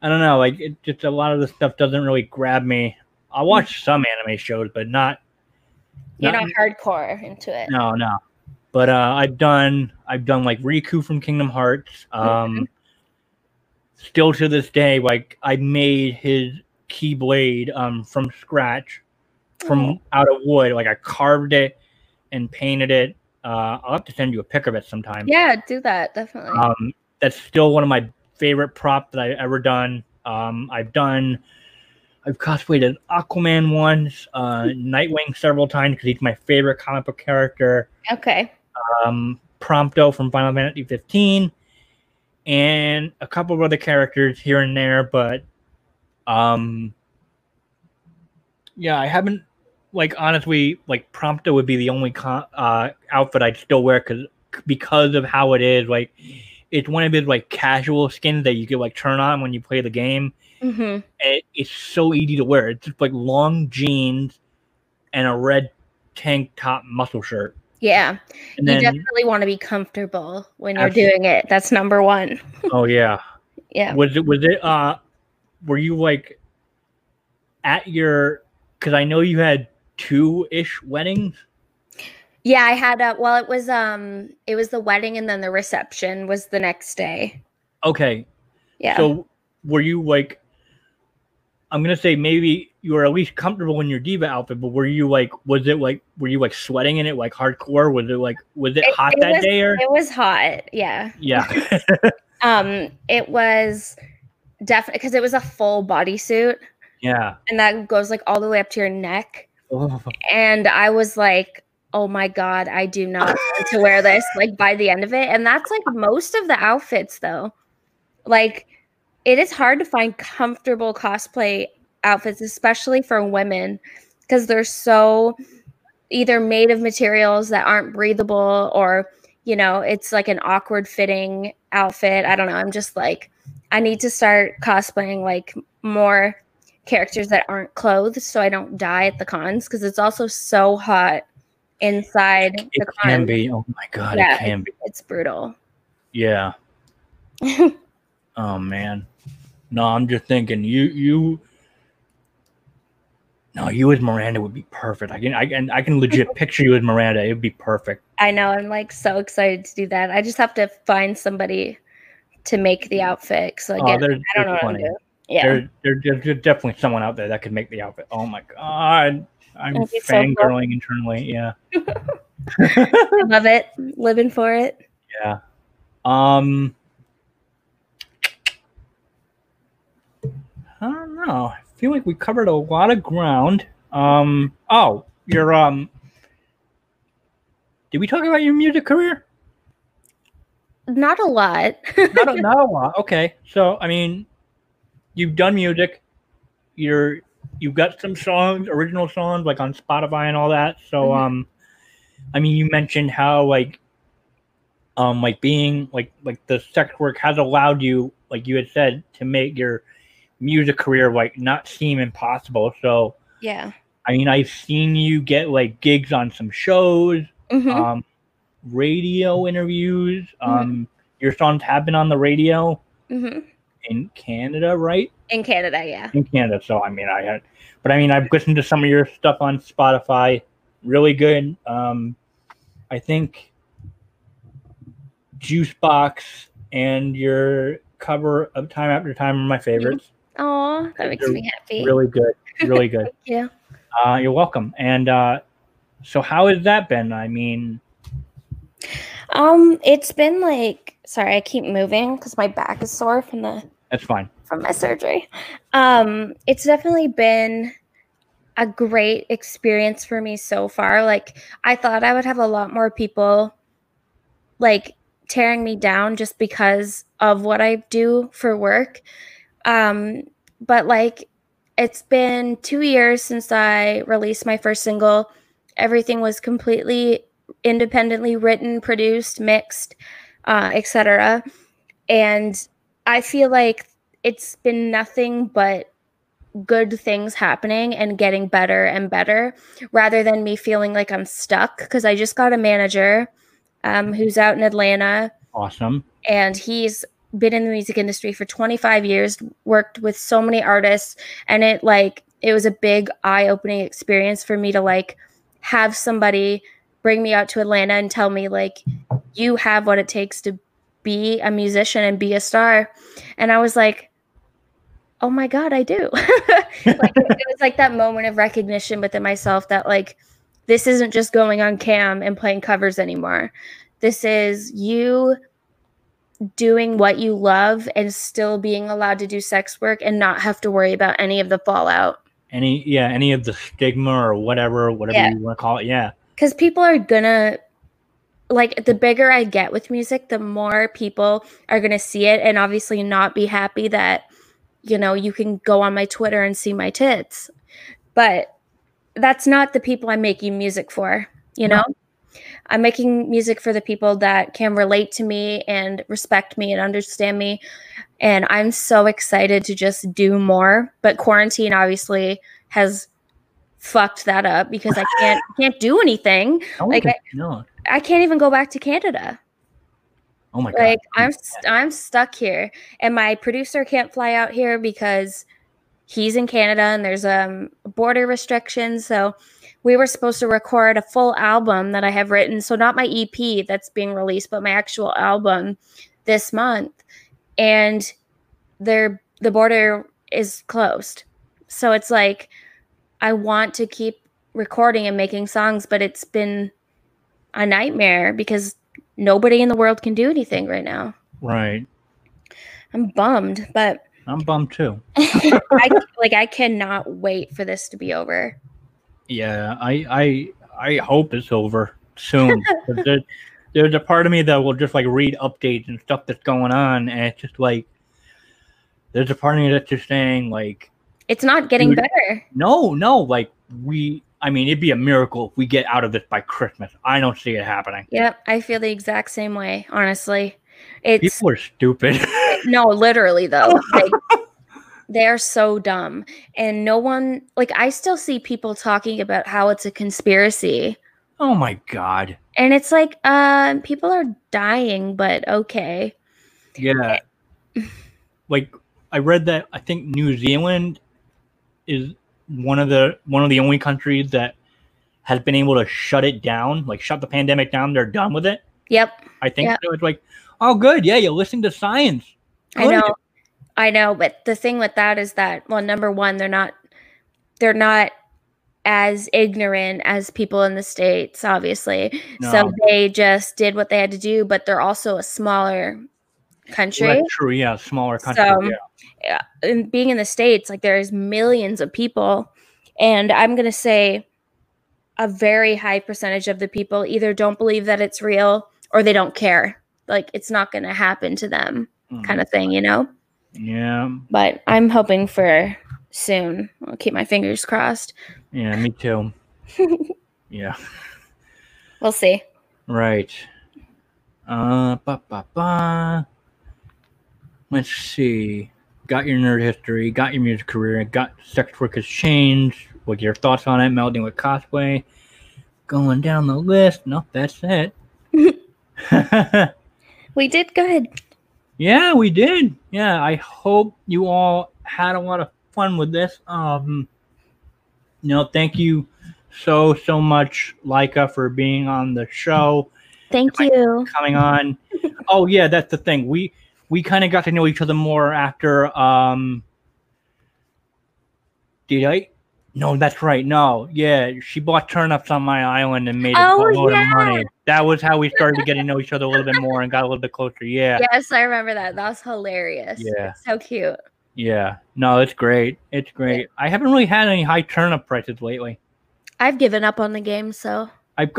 S1: I don't know, like it just a lot of the stuff doesn't really grab me. I watch mm-hmm. some anime shows, but not.
S2: You're not, not hardcore into it.
S1: No, no. But uh, I've done I've done like Riku from Kingdom Hearts. Um, mm-hmm still to this day, like I made his keyblade um from scratch, from oh. out of wood. Like I carved it and painted it. Uh, I'll have to send you a pic of it sometime.
S2: Yeah, do that definitely.
S1: Um, that's still one of my favorite prop that I've ever done. Um, I've done. I've cosplayed an Aquaman once, uh, <laughs> Nightwing several times because he's my favorite comic book character.
S2: Okay.
S1: Um, Prompto from Final Fantasy 15 and a couple of other characters here and there, but um yeah, I haven't like honestly like Prompto would be the only con- uh outfit I'd still wear cuz because of how it is like it's one of his like casual skins that you could like turn on when you play the game.
S2: Mm-hmm.
S1: It, it's so easy to wear. It's just like long jeans and a red tank top muscle shirt.
S2: Yeah. And you then, definitely want to be comfortable when you're absolutely. doing it. That's number one.
S1: oh yeah. <laughs>
S2: Yeah.
S1: Was it was it uh were you like at your because I know you had two ish weddings?
S2: Yeah, I had a well, it was um it was the wedding and then the reception was the next day.
S1: Okay.
S2: Yeah.
S1: So were you like I'm gonna say maybe you were at least comfortable in your diva outfit, but were you like, was it like, were you like sweating in it like hardcore? Was it like, was it, it hot it that
S2: was,
S1: day or?
S2: It was hot. Yeah.
S1: Yeah. <laughs> <laughs>
S2: um, it was definitely because it was a full bodysuit.
S1: Yeah.
S2: And that goes like all the way up to your neck. <laughs> And I was like, oh my God, I do not want to wear this like by the end of it. And that's like most of the outfits though. Like, it is hard to find comfortable cosplay outfits, especially for women, because they're so either made of materials that aren't breathable or, you know, it's like an awkward fitting outfit. I don't know. I'm just like, I need to start cosplaying like more characters that aren't clothed so I don't die at the cons because it's also so hot inside
S1: it, the can be. Oh my god, yeah, it can be.
S2: It's brutal.
S1: Yeah. <laughs> oh man. No, I'm just thinking you you No, you as Miranda would be perfect. I can I can I can legit <laughs> picture you as Miranda. It would be perfect.
S2: I know. I'm like so excited to do that. I just have to find somebody to make the outfit. So
S1: Oh,
S2: again, I don't know
S1: there's
S2: what I'm
S1: plenty.
S2: doing. Yeah.
S1: There, there, there- there's definitely someone out there that could make the outfit. Oh my god, I'm
S2: That'd so cool.
S1: fangirling internally. Yeah.
S2: I <laughs> <laughs> love it. Living for it.
S1: Yeah. Um. I don't know. I feel like we covered a lot of ground. Um. Oh, your um. Did we talk about your music career?
S2: Not a lot.
S1: Not a, <laughs> not a lot. Okay. So I mean, you've done music. You're you've got some songs, original songs, like on Spotify and all that. So
S2: Mhm.
S1: um, I mean, you mentioned how like um like being like like the sex work has allowed you, like you had said, to make your music career like not seem impossible. So
S2: yeah.
S1: I mean, I've seen you get like gigs on some shows
S2: Mhm.
S1: um, radio interviews. Um, Your songs have been on the radio
S2: Mhm.
S1: In Canada, right?
S2: In Canada, yeah.
S1: In Canada. So I mean, I had, but I mean, I've listened to some of your stuff on Spotify. Really good. Um, I think Juicebox and your cover of Time After Time are my favorites.
S2: Oh, that makes
S1: They're
S2: me happy.
S1: Really good. Really <laughs> good.
S2: Yeah.
S1: Uh, you're welcome. And uh, so, how has that been? I mean,
S2: Um, it's been like sorry, I keep moving because my back is sore from the
S1: that's fine.
S2: from my surgery. Um, it's definitely been a great experience for me so far. Like I thought I would have a lot more people like tearing me down just because of what I do for work. Um, but like it's been 2 years since I released my first single. Everything was completely independently written, produced, mixed, uh, etc. And I feel like it's been nothing but good things happening and getting better and better rather than me feeling like I'm stuck because I just got a manager um, who's out in Atlanta
S1: Awesome.
S2: and he's been in the music industry for 25 years worked with so many artists and it like it was a big eye-opening experience for me to like have somebody bring me out to Atlanta and tell me like you have what it takes to be a musician and be a star. And I was like oh my god I do. <laughs> Like it was like that moment of recognition within myself that like this isn't just going on cam and playing covers anymore. This is you doing what you love and still being allowed to do sex work and not have to worry about any of the fallout.
S1: Any yeah any of the stigma or whatever whatever
S2: Yeah.
S1: you want to call it yeah
S2: because people are gonna like the bigger i get with music the more people are gonna see it and obviously not be happy that you know you can go on my twitter and see my tits. But that's not the people i'm making music for you
S1: No.
S2: know i'm making music for the people that can relate to me and respect me and understand me. And i'm so excited to just do more. But quarantine obviously has fucked that up because i can't <laughs> can't do anything
S1: no,
S2: Like,
S1: no
S2: I can't even go back to Canada.
S1: oh my god!
S2: Like I'm st- I'm stuck here, and my producer can't fly out here because he's in Canada and there's um border restrictions. So we were supposed to record a full album that I have written. So not my EP that's being released, but my actual album this month, and there the border is closed. So it's like I want to keep recording and making songs, but it's been a nightmare because nobody in the world can do anything right now.
S1: right
S2: I'm bummed, but
S1: i'm bummed too <laughs>
S2: I like I cannot wait for this to be over.
S1: yeah i i i hope it's over soon. there, there's a part of me that will just like read updates and stuff that's going on and it's just like there's a part of me that's just saying like
S2: It's not getting
S1: Dude.
S2: better.
S1: no no like we i mean it'd be a miracle if we get out of this by christmas i don't see it happening
S2: Yep, I feel the exact same way, honestly. It's
S1: people are stupid <laughs>
S2: no, literally though. <laughs> Like, they are so dumb. And no one like I still see people talking about how it's a conspiracy.
S1: oh my god
S2: And it's like, uh, people are dying, but okay.
S1: Yeah. like I read that I think New Zealand is one of the one of the only countries that has been able to shut it down, like shut the pandemic down. They're done with it.
S2: Yep.
S1: I think
S2: Yep.
S1: so. It's like, oh, good. Yeah, you listen to science.
S2: I know. I know, but the thing with that is that well, number one, they're not they're not as ignorant as people in the states, obviously. So they just did what they had to do, but they're also a smaller country.
S1: True. Yeah, smaller country.
S2: So-
S1: yeah.
S2: and being in the states, like there's millions of people, and I'm gonna say a very high percentage of the people either don't believe that it's real or they don't care. Like it's not gonna happen to them, kind of thing, you know.
S1: Yeah.
S2: But I'm hoping for soon. I'll keep my fingers crossed.
S1: Yeah. Me too. <laughs> yeah.
S2: We'll see.
S1: Right. Uh, ba ba ba. Let's see. Got your nerd history. Got your music career. Got sex work has changed. What your thoughts on it? Melding with cosplay. Going down the list. No, that's it. <laughs>
S2: We did good.
S1: yeah, we did. Yeah, I hope you all had a lot of fun with this. Um, you know, thank you so so much, Leica, for being on the show.
S2: Thank you.
S1: coming on. <laughs> oh yeah, that's the thing. We we kind of got to know each other more after. um Did I? No, that's right. No, yeah, she bought turnips on my island and made a
S2: Oh,
S1: boatload
S2: yeah.
S1: of money. That was how we started getting to know each other a little bit more and got a little bit closer. Yeah,
S2: Yes, I remember that. That was hilarious.
S1: Yeah.
S2: So cute.
S1: yeah. No, it's great. It's great. I haven't really had any high turnip prices lately.
S2: I've given up on the game, so
S1: I've <laughs>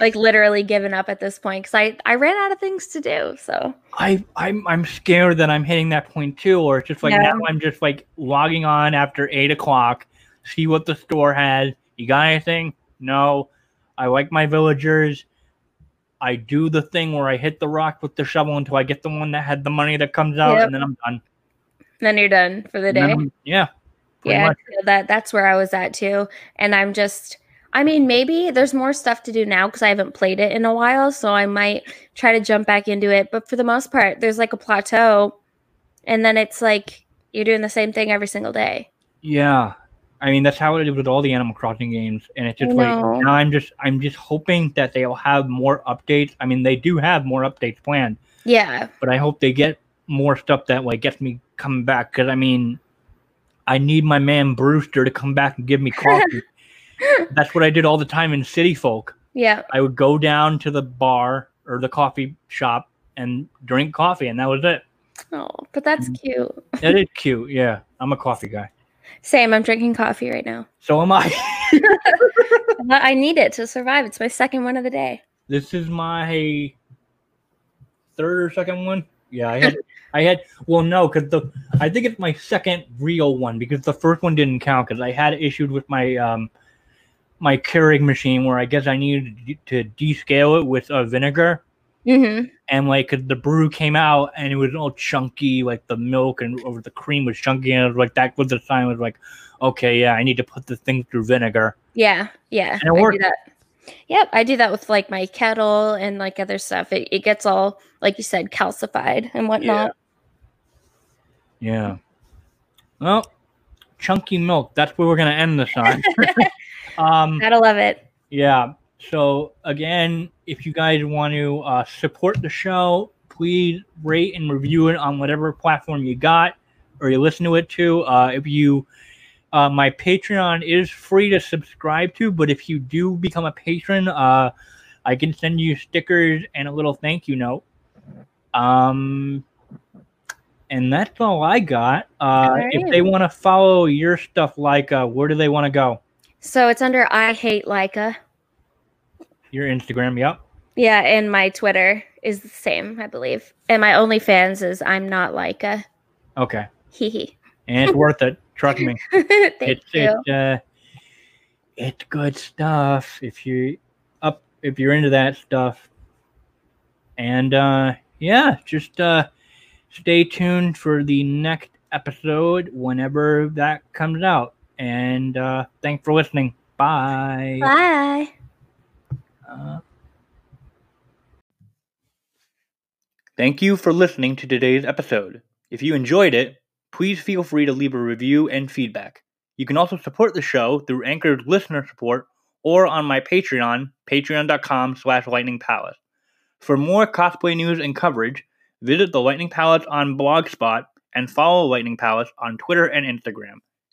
S2: like literally given up at this point because I I ran out of things to do. So
S1: I I'm I'm scared that I'm hitting that point too, or it's just like
S2: Yeah.
S1: now I'm just like logging on after eight o'clock, see what the store has. You got anything? No. I like my villagers. I do the thing where I hit the rock with the shovel until I get the one that had the money that comes out,
S2: Yep.
S1: and then I'm done.
S2: then you're done for the
S1: And
S2: day.
S1: Yeah.
S2: yeah, that that's where I was at too. And I'm just I mean, maybe there's more stuff to do now because I haven't played it in a while, so I might try to jump back into it. But for the most part, there's like a plateau, and then it's like you're doing the same thing every single day.
S1: Yeah. I mean that's how it is with all the Animal Crossing games, and it's just like now I'm just I'm just hoping that they'll have more updates. I mean they do have more updates planned.
S2: Yeah,
S1: but I hope they get more stuff that like gets me coming back. Because I mean, I need my man Brewster to come back and give me coffee. <laughs> That's what I did all the time in City Folk.
S2: yeah,
S1: I would go down to the bar or the coffee shop and drink coffee, and that was it.
S2: oh, but that's
S1: Mm.
S2: cute.
S1: That is cute. Yeah, I'm a coffee guy.
S2: Same. I'm drinking coffee right now.
S1: So am I. <laughs>
S2: I need it to survive. It's my second one of the day.
S1: this is my third or second one. Yeah, I had, <laughs> I had. Well, no, because the I think it's my second real one because the first one didn't count because I had issues with my um my Keurig machine where I guess I needed to descale it with uh, vinegar
S2: Mm-hmm.
S1: and like the brew came out and it was all chunky, like the milk and or the cream was chunky and it was like that was the sign was like, okay, yeah, I need to put the thing through vinegar.
S2: Yeah, yeah.
S1: And it
S2: I do
S1: worked.
S2: that. Yep, I do that with like my kettle and like other stuff. It, it gets all, like you said, calcified and whatnot.
S1: Yeah. Well, chunky milk. That's where we're gonna end this on. <laughs> um,
S2: Gotta love it.
S1: yeah. So again, if you guys want to uh, support the show, please rate and review it on whatever platform you got or you listen to it to. Uh, if you, uh, my Patreon is free to subscribe to, but if you do become a patron, uh, I can send you stickers and a little thank you note. Um, and that's all I got. Uh, If they want to follow your stuff, like uh, where do they want to go?
S2: So it's under I hate Leica.
S1: Your Instagram, yep.
S2: Yeah, and my Twitter is the same, I believe. And my OnlyFans is I'm not Leica.
S1: Okay,
S2: Hee hee.
S1: and it's worth it. Trust me. <laughs>
S2: Thank
S1: it's
S2: you.
S1: it's uh, it's good stuff. If you up, if you're into that stuff, and uh, yeah, just uh, stay tuned for the next episode whenever that comes out. And uh, thanks for listening. Bye.
S2: Bye.
S1: Uh, Thank you for listening to today's episode. If you enjoyed it, please feel free to leave a review and feedback. You can also support the show through Anchor's listener support or on my Patreon, patreon.com slash Lightning Palace. For more cosplay news and coverage, visit the Lightning Palace on Blogspot and follow Lightning Palace on Twitter and Instagram.